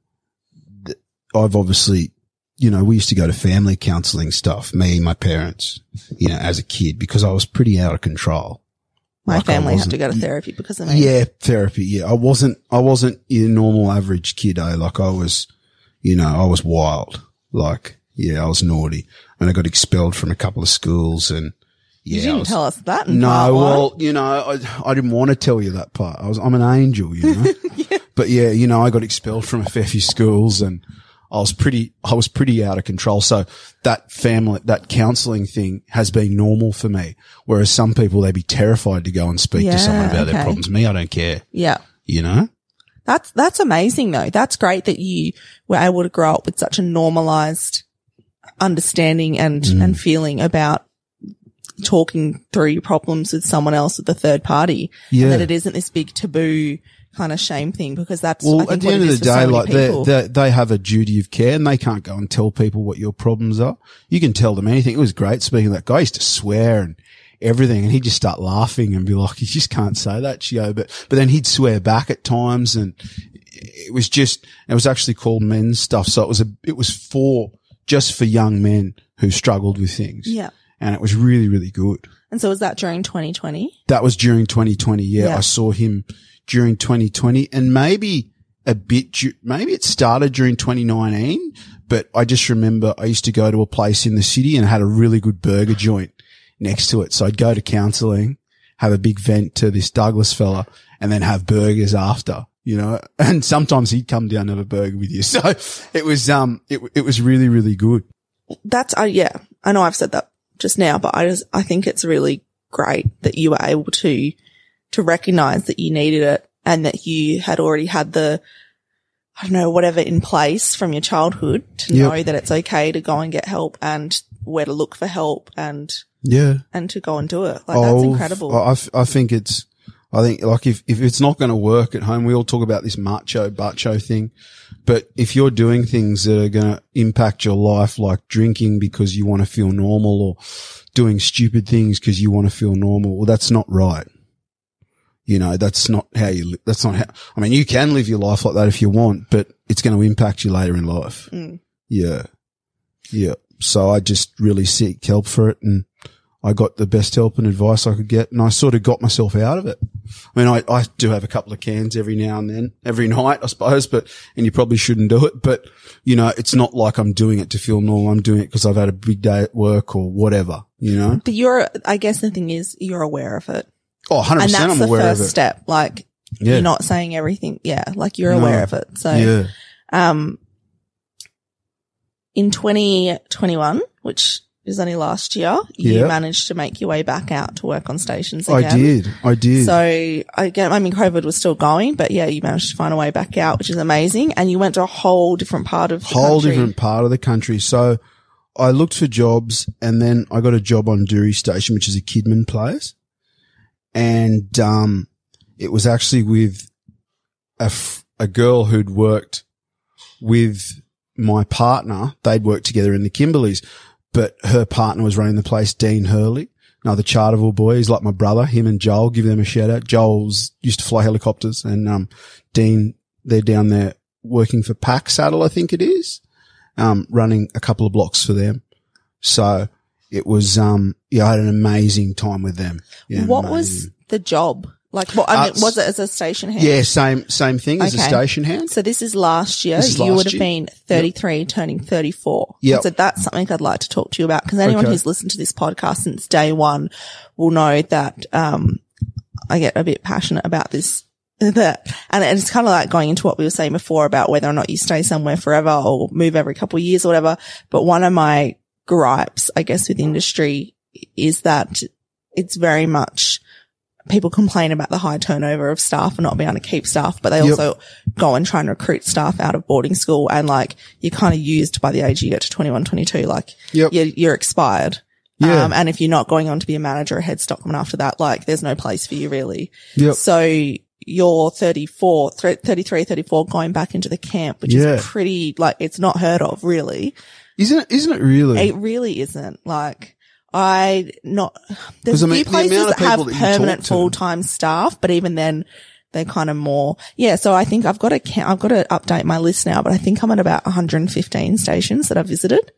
th- I've obviously, you know, we used to go to family counselling stuff. Me, and my parents, you know, as a kid because I was pretty out of control. my like family had to go to therapy because of me. Yeah, therapy. Yeah, I wasn't. I wasn't your normal average kid. Eh? Like I was, you know, I was wild. Like yeah, I was naughty, and I got expelled from a couple of schools. And yeah, you didn't was- tell us that. In no, well, you know, I, I didn't want to tell you that part. I was, I'm an angel, you know, but yeah, you know, I got expelled from a fair few schools and I was pretty, I was pretty out of control. So that family, that counseling thing has been normal for me. Whereas some people, they'd be terrified to go and speak to someone Yeah, about their problems. Me, I don't care, yeah. you know? That's, that's amazing though. That's great that you were able to grow up with such a normalized understanding and, Mm. and feeling about talking through your problems with someone else with the third party. Yeah. And that it isn't this big taboo kind of shame thing because that's, I Well, think at the end of the for so day, like they, they they have a duty of care, and they can't go and tell people what your problems are. You can tell them anything. It was great speaking. of That guy used to swear and everything, and he'd just start laughing and be like, "You just can't say that, Chio." But but then he'd swear back at times, and it was just it was actually called men's stuff. So it was a it was for just for young men who struggled with things. yeah. and it was really really good. And so was that during 2020? That was during 2020. Yeah, Yeah. I saw him during 2020 and maybe a bit, maybe it started during 2019, but I just remember I used to go to a place in the city and had a really good burger joint next to it. So I'd go to counseling, have a big vent to this Douglas fella and then have burgers after. You know, and sometimes he'd come down and have a burger with you. So it was, um, it, it was really, really good. That's, uh, yeah, I know I've said that just now, but I just, I think it's really great that you were able to, to recognize that you needed it and that you had already had the, I don't know, whatever in place from your childhood to Yep. know that it's okay to go and get help and where to look for help and, Yeah. and to go and do it. Like that's Oh, incredible. I think it's, I think like if, if it's not going to work at home, we all talk about this macho, bacho thing. But if you're doing things that are going to impact your life, like drinking because you want to feel normal or doing stupid things because you want to feel normal, well, that's not right. You know, that's not how you, li- that's not how, I mean, you can live your life like that if you want, but it's going to impact you later in life. Mm. Yeah. Yeah. So I just really seek help for it and I got the best help and advice I could get and I sort of got myself out of it. I mean, I, I do have a couple of cans every now and then, every night, I suppose, but, and you probably shouldn't do it, but you know, it's not like I'm doing it to feel normal. I'm doing it because I've had a big day at work or whatever, you know? but you're, I guess the thing is you're aware of it. Oh, 100% And that's I'm the aware first of it. step. Like Yeah. you're not saying everything. Yeah. Like you're No. aware of it. So, yeah. um, in 2021, which is only last year, you Yep. managed to make your way back out to work on stations again. I did. I did. So I get, I mean, COVID was still going, but yeah, you managed to find a way back out, which is amazing. And you went to a whole different part of the whole country. different part of the country. So I looked for jobs and then I got a job on Dewey Station, which is a Kidman place. And, um, it was actually with a, f- a girl who'd worked with my partner. They'd worked together in the Kimberleys, but her partner was running the place, Dean Hurley. Another Charleville boy. He's like my brother. Him and Joel, give them a shout out. Joel's used to fly helicopters and, um, Dean, they're down there working for Pack Saddle, I think it is, um, running a couple of blocks for them. So it was, um, yeah, I had an amazing time with them. Yeah, what amazing. was the job? Like, what, I Uh, was it as a station hand? Yeah, same, same thing as a station hand. So this is last year. Is you last would have year. been 33, turning 34. Yep. So that's something I'd like to talk to you about because anyone Okay. who's listened to this podcast since day one will know that, um, I get a bit passionate about this. That, and it's kind of like going into what we were saying before about whether or not you stay somewhere forever or move every couple of years or whatever. But one of my gripes, I guess, with industry is that it's very much people complain about the high turnover of staff and not being able to keep staff, but they Yep. also go and try and recruit staff out of boarding school and like you're kind of used by the age you get to 21, 22, like Yep. you're, you're expired. Yeah. Um, and if you're not going on to be a manager or head stockman after that, like there's no place for you really. Yep. So you're 34, thre- 33, 34 going back into the camp, which Yeah. is pretty, like it's not heard of really. Isn't it, isn't it really? It really isn't. Like, I not, there's a few places that have that permanent full time staff, but even then they're kind of more, yeah. So I think I've got to, count, I've got to update my list now, but I think I'm at about 115 stations that I've visited.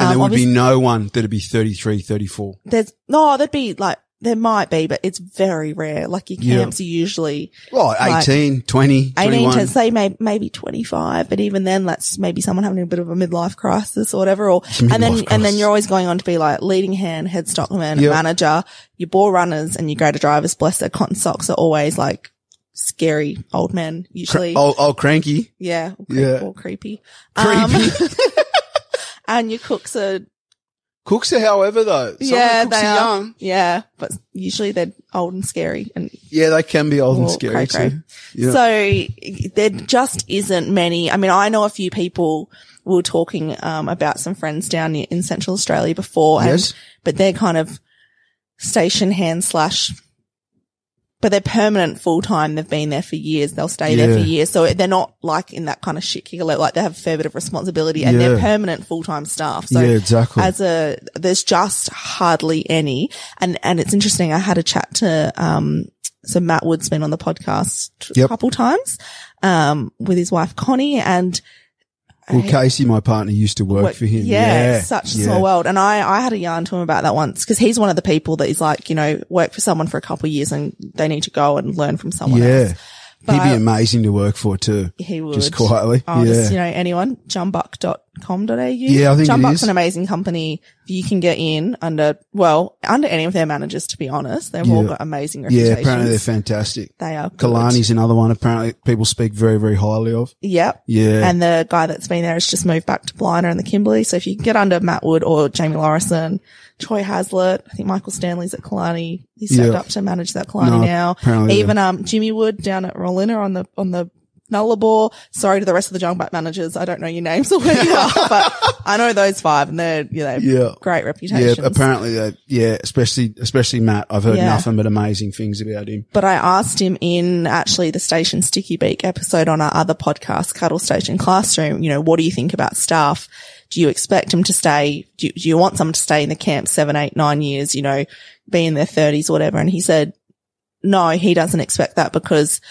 and there Um, would be no one that'd be 33, 34. There's, no, there'd be like, there might be, but it's very rare. Like your camps are usually Oh, 18, 20, 18 21. to say may, maybe 25, but even then that's maybe someone having a bit of a midlife crisis or whatever. Or, and then, Midlife and then crisis. you're always going on to be like leading hand, head stockman, Yep. manager, your ball runners and your grader drivers, bless their cotton socks are always like scary old men usually. oh, oh, cranky. Yeah. Or, Yeah. or creepy. Um, Creepy. and your cooks are, Cooks are, however, though. Some yeah, of the cooks they are are. young. Yeah. But usually they're old and scary and Yeah, they can be old and scary cray-cray. too. Yeah. So there just isn't many. I mean, I know a few people we were talking um, about some friends down in in Central Australia before, and, Yes. but they're kind of station hand slash. But they're permanent full time. They've been there for years. They'll stay there for years. So they're not like in that kind of shit kicker. Like they have a fair bit of responsibility and they're permanent full time staff. So yeah, exactly. as a there's just hardly any and and it's interesting i had a chat to um so matt wood's been on the podcast a couple times um with his wife connie and well, Casey, my partner, used to work what- for him. yeah, Yeah. such a yeah. small world and i i had a yarn to him about that once because he's one of the people that is like you know work for someone for a couple of years and they need to go and learn from someone Yeah. else He'd be But- amazing to work for too. he would Just quietly. Oh, yeah. just, you know, anyone, jumbuck.com.au. Yeah, I think is. an amazing company. You can get in under, well, under any of their managers, to be honest. They've all got amazing yeah, reputations. apparently they're fantastic. They are. good. Kalani's another one apparently people speak very, very highly of. Yep. Yeah. And the guy that's been there has just moved back to Blinder and the Kimberley. So if you can get under Matt Wood or Jamie Lorison, Troy Hazlitt, I think Michael Stanley's at Kalani. He's stepped Yeah. up to manage that Kalani No, now. Even, um, Jimmy Wood down at Rawlinna on the, on the Nullarbor. Sorry to the rest of the Jumbuck managers. I don't know your names or where you are, but I know those five and they're, you know, Yeah. great Yeah, reputations. apparently, they, yeah, especially, especially Matt. I've heard Yeah. nothing but amazing things about him. But I asked him in actually the Station Sticky Beak episode on our other podcast, Cattle Station Classroom, you know, what do you think about staff? Do you expect them to stay? Do you, do you want someone to stay in the camp seven, eight, nine years, you know, be in their thirties or whatever? And he said, no, he doesn't expect that because,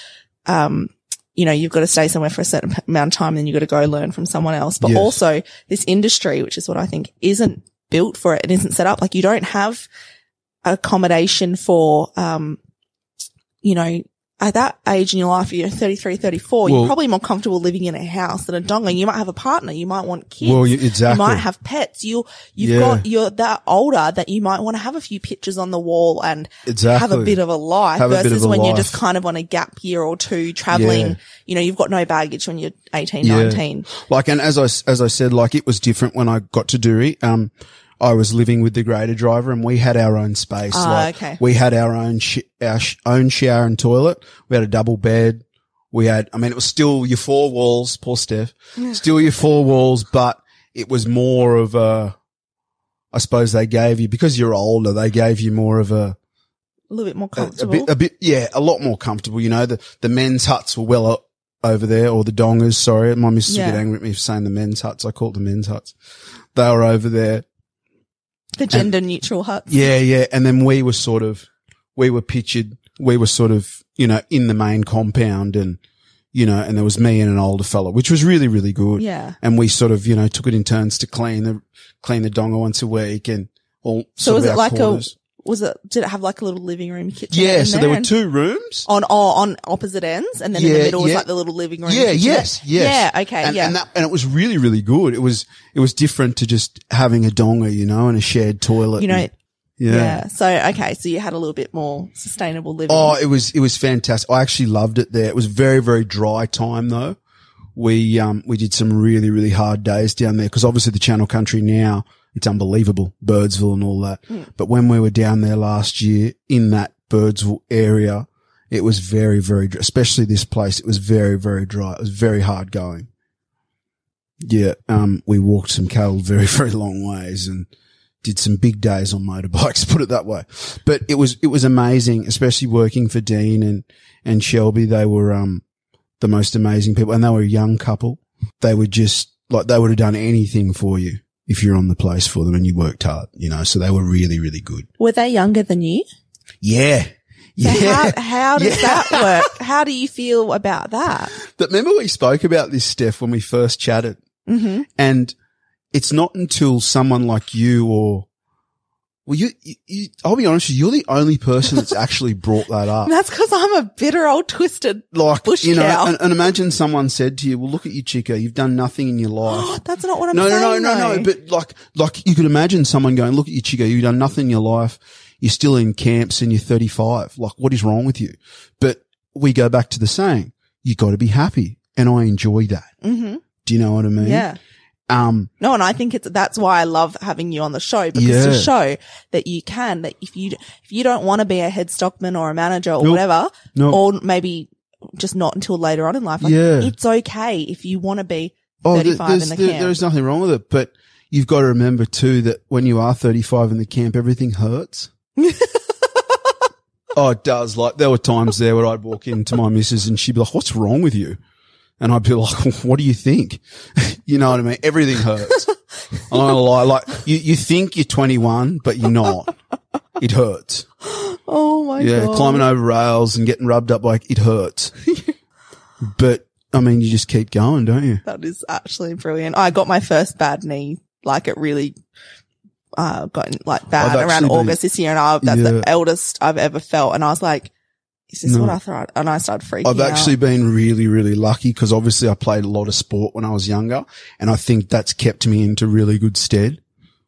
um, you know, you've got to stay somewhere for a certain amount of time, and then you've got to go learn from someone else. But Yes. also this industry, which is what I think isn't built for it. It isn't set up. Like you don't have accommodation for, um, you know, at that age in your life, you're 33, 34, Well- you're probably more comfortable living in a house than a donga. You might have a partner. You might want kids. Well, you- exactly. You might have pets. You, you've Yeah. got, you're that older that you might want to have a few pictures on the wall and have a bit of a life Have versus a when you're just kind of on a gap year or two traveling. Yeah. You know, you've got no baggage when you're 18, Yeah. 19. Like, and as I, as I said, like it was different when I got to Dewey. Um, I was living with the grader driver and we had our own space. Ah, like, okay. We had our own, sh- our sh- own shower and toilet. We had a double bed. We had, I mean, it was still your four walls, poor Steph, still your four walls, but it was more of a, I suppose they gave you, because you're older, they gave you more of a, A little bit more a, a comfortable. bit, a bit, yeah, a lot more comfortable. You know, the, the men's huts were well o- over there, or the dongas. Sorry, my missus Yeah. get angry at me for saying the men's huts. I call it the men's huts. They were over there. The gender neutral huts. Yeah, yeah. And then we were sort of, we were pictured, we were sort of, you know, in the main compound and, you know, and there was me and an older fella, which was really, really good. Yeah. And we sort of, you know, took it in turns to clean the, clean the donga once a week and all. So was of it like quarters. a, was it, did it have like a little living room kitchen? Yeah, so there were two rooms. on oh, on opposite ends, and then in the Yeah, middle was like the little living room. Yeah, kitchenette. yes, yes. Yeah, okay, and, yeah. And, that, and it was really, really good. It was, it was different to just having a donga, you know, and a shared toilet. you know, and- yeah. yeah. So okay, so you had a little bit more sustainable living. Oh, it was, it was fantastic. I actually loved it there. It was very, very dry time though. We, um, we did some really, really hard days down there because obviously the channel country now, it's unbelievable. Birdsville and all that. Hmm. But when we were down there last year in that Birdsville area, it was very, very, dry, especially this place. It was very, very dry. It was very hard going. Yeah. Um, we walked some cattle very, very long ways and did some big days on motorbikes, put it that way. But it was, it was amazing, especially working for Dean and, and Shelby. They were, um, the most amazing people and they were a young couple. They were just like, they would have done anything for you if you're on the place for them and you worked hard, you know, so they were really, really good. Were they younger than you? Yeah. So Yeah. How, how does Yeah. that work? How do you feel about that? But remember we spoke about this, Steph, when we first chatted hmm and it's not until someone like you or, well, you, you, you I'll be honest with you, you're the only person that's actually brought that up. That's because I'm a bitter old twisted. like, Bush you know, cow. and, and imagine someone said to you, well, look at you, Chica, you've done nothing in your life. That's not what I'm saying. no, no, no, no, though. no. But like, like you could imagine someone going, look at you, Chico, you've done nothing in your life. You're still in camps and you're 35. Like, what is wrong with you? But we go back to the saying, you got to be happy. And I enjoy that. hmm Do you know what I mean? Yeah. Um, No, and I think it's that's why I love having you on the show because Yeah. to show that you can that if you if you don't want to be a head stockman or a manager or Nope. whatever, no, or maybe just not until later on in life, like, Yeah. it's okay if you want to be oh, 35 there's, in the there- camp. there's nothing wrong with it. But you've got to remember too that when you are 35 in the camp, everything hurts. Oh, it does. Like there were times there where I'd walk into my missus and she'd be like, what's wrong with you? And I'd be like, what do you think? you know what I mean? Everything hurts. I'm not gonna lie. Like you, you think you're 21, but you're not. It hurts. oh my god. Yeah. god! Climbing over rails and getting rubbed up like it hurts. but I mean, you just keep going, don't you? That is actually brilliant. I got my first bad knee, like it really, uh, got like bad I've around been- August this year and I, that's Yeah. the eldest I've ever felt. And I was like, is this No. what I thought? And I started freaking I've out. actually been really, really lucky because obviously I played a lot of sport when I was younger and I think that's kept me into really good stead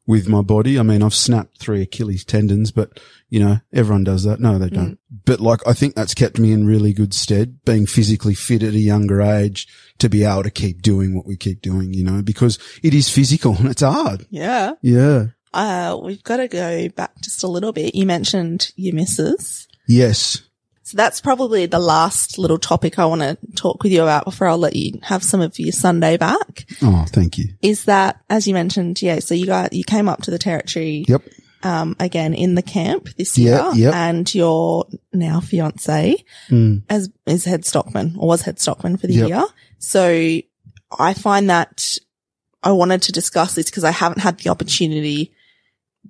with my body. I mean, I've snapped three Achilles tendons, but you know, everyone does that. No, they don't. But like, I think that's kept me in really good stead, being physically fit at a younger age to be able to keep doing what we keep doing, you know, because it is physical and it's hard. yeah. Yeah. Uh, we've got to go back just a little bit. You mentioned your missus. Yes. So that's probably the last little topic I want to talk with you about before I'll let you have some of your Sunday back. Oh, thank you. Is that, as you mentioned, yeah, so you got, you came up to the territory. Yep. Um, again in the camp this year yep. and your now fiance Mm. as is head stockman or was head stockman for the Yep. year. So I find that I wanted to discuss this because I haven't had the opportunity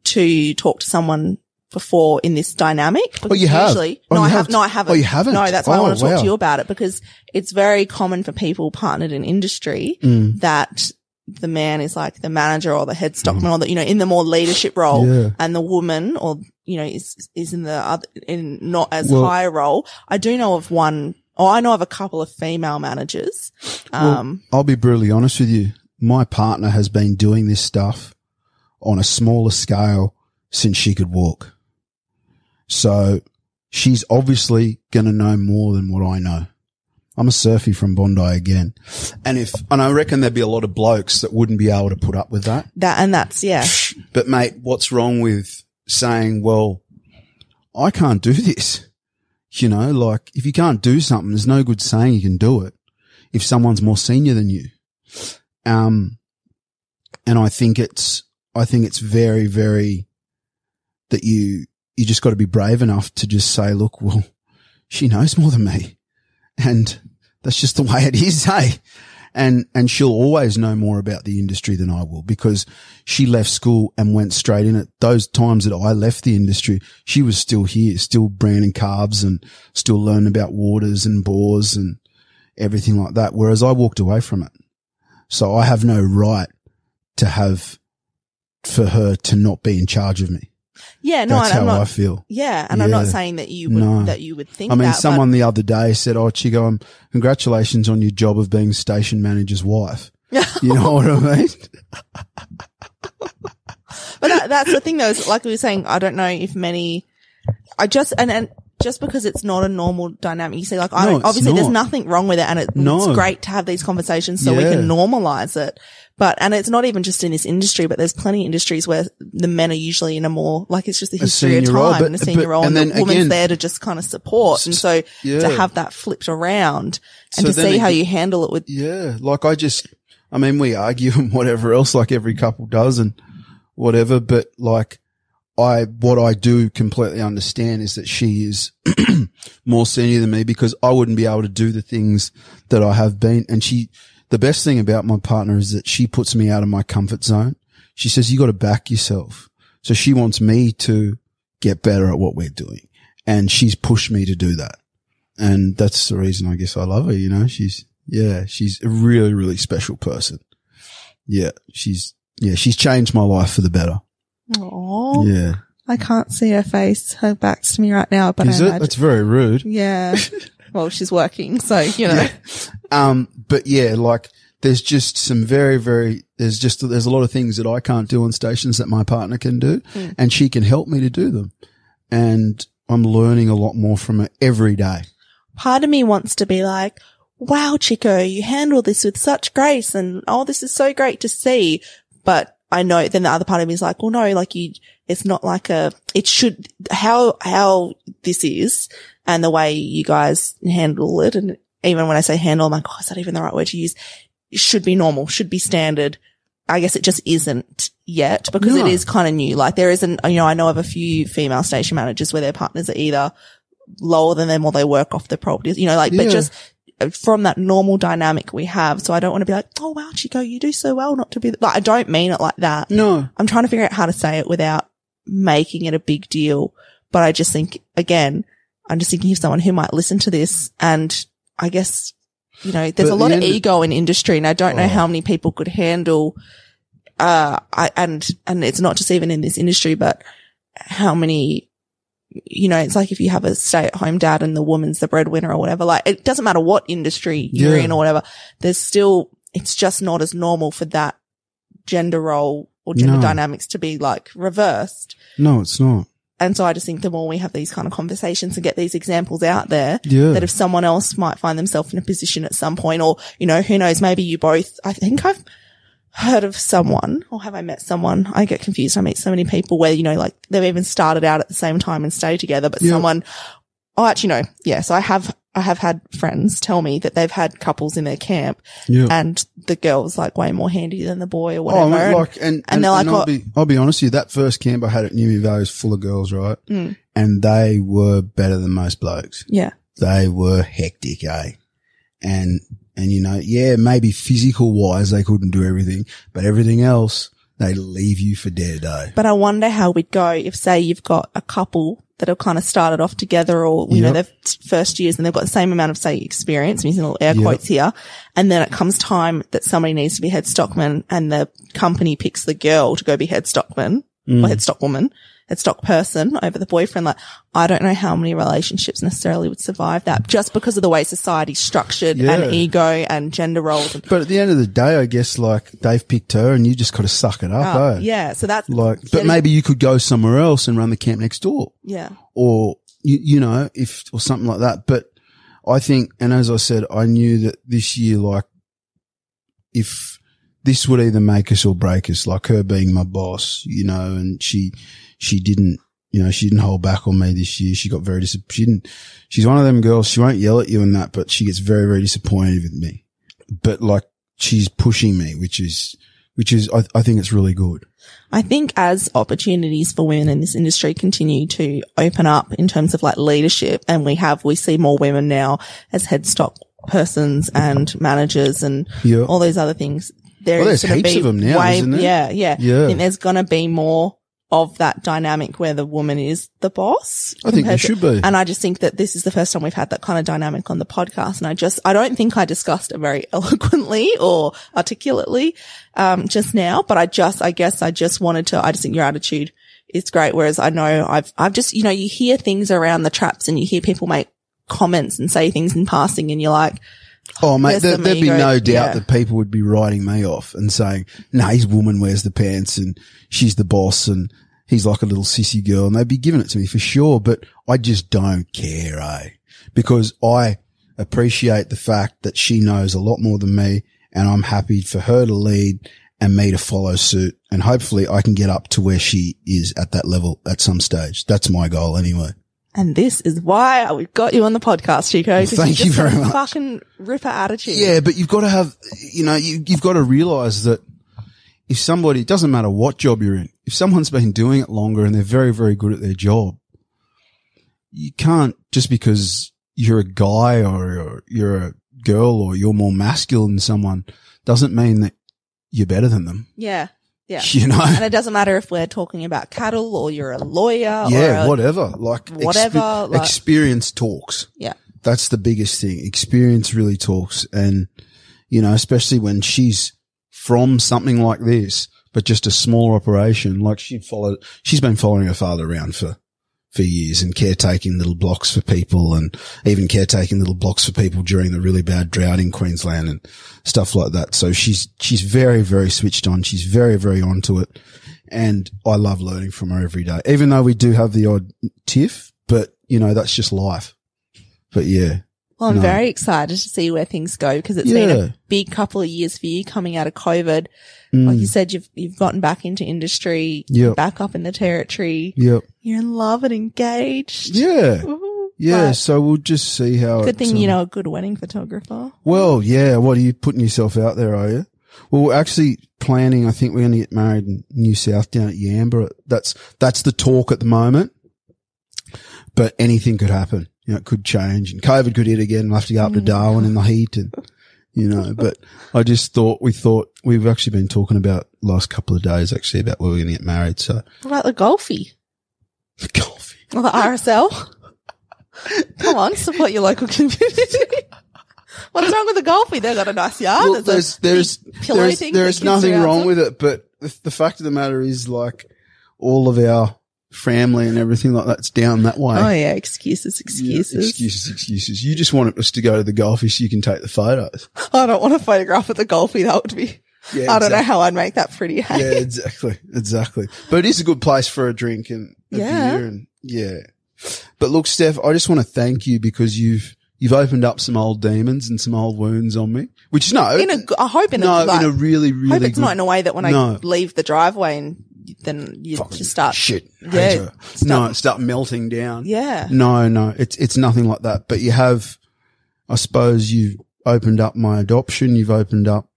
to talk to someone before in this dynamic. Oh, you have? Usually, Oh, no, you I have have. No, I haven't. Oh, you haven't? No, that's why I Oh, want to talk to you about it because it's very common for people partnered in industry Mm. that the man is like the manager or the head stockman or the, you know, in the more leadership role Yeah. and the woman or, you know, is, is in the other, in not as Well- high a role. I do know of one, or I know of a couple of female managers. Um, I'll be brutally honest with you. My partner has been doing this stuff on a smaller scale since she could walk. So she's obviously going to know more than what I know. I'm a surfy from Bondi again. And if, and I reckon there'd be a lot of blokes that wouldn't be able to put up with that. that, and that's, yeah. But mate, what's wrong with saying, well, I can't do this? You know, like if you can't do something, there's no good saying you can do it if someone's more senior than you. Um, and I think it's, I think it's very, very that you, you just got to be brave enough to just say, look, well, she knows more than me. And that's just the way it is, hey? And, and she'll always know more about the industry than I will because she left school and went straight in it. Those times that I left the industry, she was still here, still branding calves and still learning about waters and bores and everything like that. Whereas I walked away from it. So I have no right to have for her to not be in charge of me. Yeah. No, That's how not, I feel. yeah. And I'm not saying that you would, No. that you would think I mean, that, someone the other day said, "Oh, Chico, um, congratulations on your job of being station manager's wife." You know what I mean? but that, that's the thing though, is like we were saying, I don't know if many, I just, and, and just because it's not a normal dynamic, you see, like, I No, don't, obviously there's nothing wrong with it and it, No. it's great to have these conversations so we can normalize it. But, and it's not even just in this industry, but there's plenty of industries where the men are usually in a more, like it's just the history of time but- and a senior but- role and, and the woman's again- there to just kind of support. And so Yeah. to have that flipped around and So to see how you handle it with, Yeah, like I just, I mean, we argue and whatever else, like every couple does and whatever, but like I, what I do completely understand is that she is more senior than me because I wouldn't be able to do the things that I have been. And she, the best thing about my partner is that she puts me out of my comfort zone. She says, you got to back yourself. So she wants me to get better at what we're doing. And she's pushed me to do that. And that's the reason I guess I love her. You know, she's, yeah, she's a really, really special person. Yeah. She's, yeah, she's changed my life for the better. Oh, Yeah. I can't see her face. Her back's to me right now, but Is I it? imagine- That's very rude. Yeah. well, she's working, so you know. Um, but yeah, like there's just some very, very, there's just, there's a lot of things that I can't do on stations that my partner can do Mm. and she can help me to do them. And I'm learning a lot more from her every day. Part of me wants to be like, "Wow, Chico, you handle this with such grace," and oh, this is so great to see. But I know then the other part of me is like, "Well, no, like you, it's not like a. It should how how this is and the way you guys handle it, and even when I say handle, I'm like, oh, is that even the right word to use? It should be normal, should be standard." I guess it just isn't yet because No. it is kind of new. Like there isn't, you know, I know of a few female station managers where their partners are either lower than them or they work off the properties, you know, like, but just from that normal dynamic we have. So I don't want to be like, oh wow, Chico, you do so well not to be like, I don't mean it like that. No. I'm trying to figure out how to say it without making it a big deal. But I just think again, I'm just thinking of someone who might listen to this and I guess, you know, there's But a lot the of ego in industry and I don't know Oh. how many people could handle, uh, I, and, and it's not just even in this industry, but how many, you know, it's like if you have a stay at home dad and the woman's the breadwinner or whatever, like it doesn't matter what industry you're Yeah. in or whatever, there's still, it's just not as normal for that gender role or gender No. dynamics to be like reversed. No, it's not. And so I just think the more we have these kind of conversations and get these examples out there, Yeah. that if someone else might find themselves in a position at some point, or, you know, who knows, maybe you both, I think I've heard of someone or have I met someone? I get confused. I meet so many people where, you know, like they've even started out at the same time and stay together, but Yeah. someone Oh, actually, no. Yeah. So I have, I have had friends tell me that they've had couples in their camp Yeah. and the girl's like way more handy than the boy or Oh, whatever. And- like, and, and, they're like, I'll oh- be, I'll be honest with you, that first camp I had at New Valley was full of girls, right? Mm. And they were better than most blokes. yeah. They were hectic, eh? And, and you know, yeah, maybe physical wise, they couldn't do everything, but everything else, they leave you for dead, eh? But I wonder how we'd go if, say, you've got a couple that have kind of started off together or, you know, Yep. they're first years and they've got the same amount of, say, experience, I'm using little air Yep. quotes here. And then it comes time that somebody needs to be head stockman and the company picks the girl to go be head stockman Mm. or head stock woman, head stock person over the boyfriend. Like, I don't know how many relationships necessarily would survive that just because of the way society's structured Yeah. and ego and gender roles. And, But at the end of the day, I guess like they've picked her and you just got to suck it up, Oh, eh? yeah. So that's Like, but maybe you could go somewhere else and run the camp next door. yeah. or you, you know, if or something like that. But I think, and as I said, I knew that this year, like, if this would either make us or break us, like her being my boss, you know, and she, she didn't, you know, she didn't hold back on me this year. She got very, dis- she didn't, she's one of them girls, she won't yell at you and that, but she gets very, very disappointed with me. But like, she's pushing me, which is, which is, I, I think it's really good. I think as opportunities for women in this industry continue to open up in terms of like leadership and we have, we see more women now as headstock persons and managers and Yeah. all those other things. There Well, there's heaps of them now, way-? Yeah. Yeah. Yeah. I think there's going to be more of that dynamic where the woman is the boss. I think there should be. And I just think that this is the first time we've had that kind of dynamic on the podcast. And I just, I don't think I discussed it very eloquently or articulately, um, just now, but I just, I guess I just wanted to, I just think your attitude is great. Whereas I know I've, I've just, you know, you hear things around the traps and you hear people make comments and say things in passing and you're like, Oh, mate, there, there'd be no doubt yeah. that people would be writing me off and saying, no, his woman wears the pants and she's the boss and he's like a little sissy girl and they'd be giving it to me for sure. But I just don't care, eh? Because I appreciate the fact that she knows a lot more than me and I'm happy for her to lead and me to follow suit. And hopefully I can get up to where she is at that level at some stage. That's my goal anyway. And this is why we've got you on the podcast, Chico. Thank got very a much. Fucking ripper attitude. Yeah, but you've got to have, you know, you, you've got to realize that if somebody, it doesn't matter what job you're in, if someone's been doing it longer and they're very, very good at their job, you can't just because you're a guy or you're, you're a girl or you're more masculine than someone doesn't mean that you're better than them. Yeah. Yeah. You know? And it doesn't matter if we're talking about cattle or you're a lawyer yeah, or a, whatever. Like, whatever, like- experience talks. yeah. That's the biggest thing. Experience really talks. And, you know, especially when she's from something like this, but just a small operation, like she'd followed, she's been following her father around for, for years and caretaking little blocks for people and even caretaking little blocks for people during the really bad drought in Queensland and stuff like that. So she's, she's very, very switched on. She's very, very onto it. And I love learning from her every day, even though we do have the odd tiff, but you know, that's just life. But yeah, Well, I'm No. very excited to see where things go because it's been a big couple of years for you coming out of COVID. Mm. Like you said, you've, you've gotten back into industry, Yep. back up in the territory. Yep. You're in love and engaged. Yeah. Yeah. So we'll just see how Good thing you um, know a good wedding photographer. Well, yeah. What are you putting yourself out there? Are you? Well, we're actually planning. I think we're going to get married in New South down at Yamba. That's that's the talk at the moment. But anything could happen. You know, it could change, and COVID could hit again. We'll have to go up to mm. Darwin in the heat, and you know. But I just thought we thought we've actually been talking about last couple of days actually about where we're going to get married. So What about the golfy? coffee. Or the RSL? Come on, support your local community. What's wrong with the golfy? They've got a nice yard. Well, there's, there's, there's, there's nothing wrong outside. with it, but the, the fact of the matter is, like, all of our family and everything like that's down that way. Oh yeah, excuses, Yeah, excuses. excuses, excuses. You just want us to go to the golfy so you can take the photos. I don't want to photograph at the golfy. That would be. Yeah, I don't know how I'd make that pretty. Hey? Yeah, exactly, exactly. But it is a good place for a drink and a Yeah. beer and yeah. But look, Steph, I just want to thank you because you've you've opened up some old demons and some old wounds on me. Which no, In a, I hope in no, a, like, in a really, really hope it's good not in a way that when No. I leave the driveway and then you Fucking just start. shit. Yeah, start- no, start melting down. Yeah. No, no, it's it's nothing like that. But you have, I suppose, you've opened up my adoption. You've opened up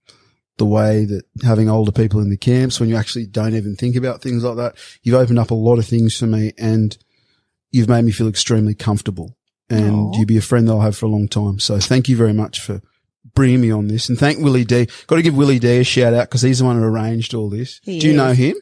the way that having older people in the camps when you actually don't even think about things like that. You've opened up a lot of things for me, and you've made me feel extremely comfortable. And Aw. you'll be a friend that I'll have for a long time. So thank you very much for bringing me on this, and thank Willie D. Got to give Willie D a shout out because he's the one who arranged all this. He Do you know him?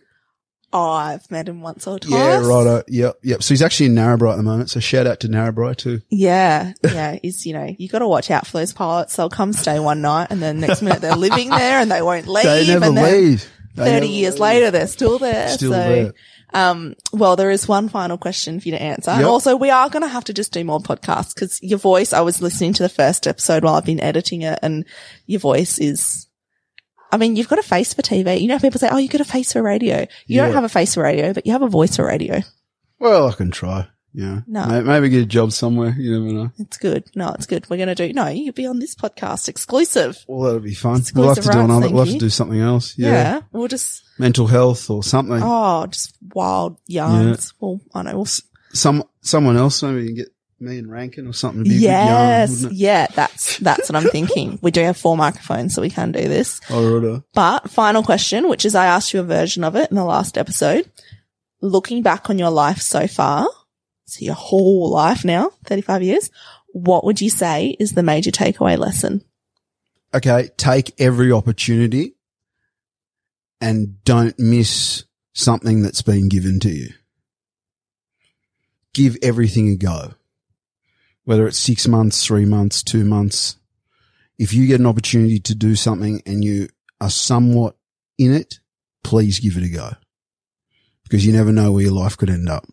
Oh, I've met him once or twice. Yeah, righto. Yep, yep. So he's actually in Narrabri at the moment. So shout out to Narrabri too. Yeah, yeah. Is you know you got to watch out for those pilots. They'll come stay one night, and then next minute they're living there, and they won't leave. They never leave. They Thirty never years leave. later, they're still there. Still so, there. um, well, there is one final question for you to answer, and also we are going to have to just do more podcasts because your voice. I was listening to the first episode while I've been editing it, and your voice is. I mean, you've got a face for TV. You know, people say, "Oh, you've got a face for radio." You don't have a face for radio, but you have a voice for radio. Well, I can try. Yeah. No. May- Maybe get a job somewhere. You never know. It's good. No, it's good. We're going to do. No, you'll be on this podcast exclusive. Well, that'll be fun. Exclusive We'll have to do another. We'll have to do something else. Yeah. Yeah. We'll just, Mental health or something. oh, just wild yarns. Well, I know. We'll, Some, someone else maybe you can get me and Rankin or something. It'd be yarn, yes. Yeah. That's, that's what I'm thinking. We do have four microphones, so we can do this. Oh, righto. Uh. But final question, which is I asked you a version of it in the last episode. Looking back on your life so far, so your whole life now, 35 years, what would you say is the major takeaway lesson? Okay. Take every opportunity and don't miss something that's been given to you. Give everything a go. Whether it's six months, three months, two months. If you get an opportunity to do something and you are somewhat in it, please give it a go. Because you never know where your life could end up.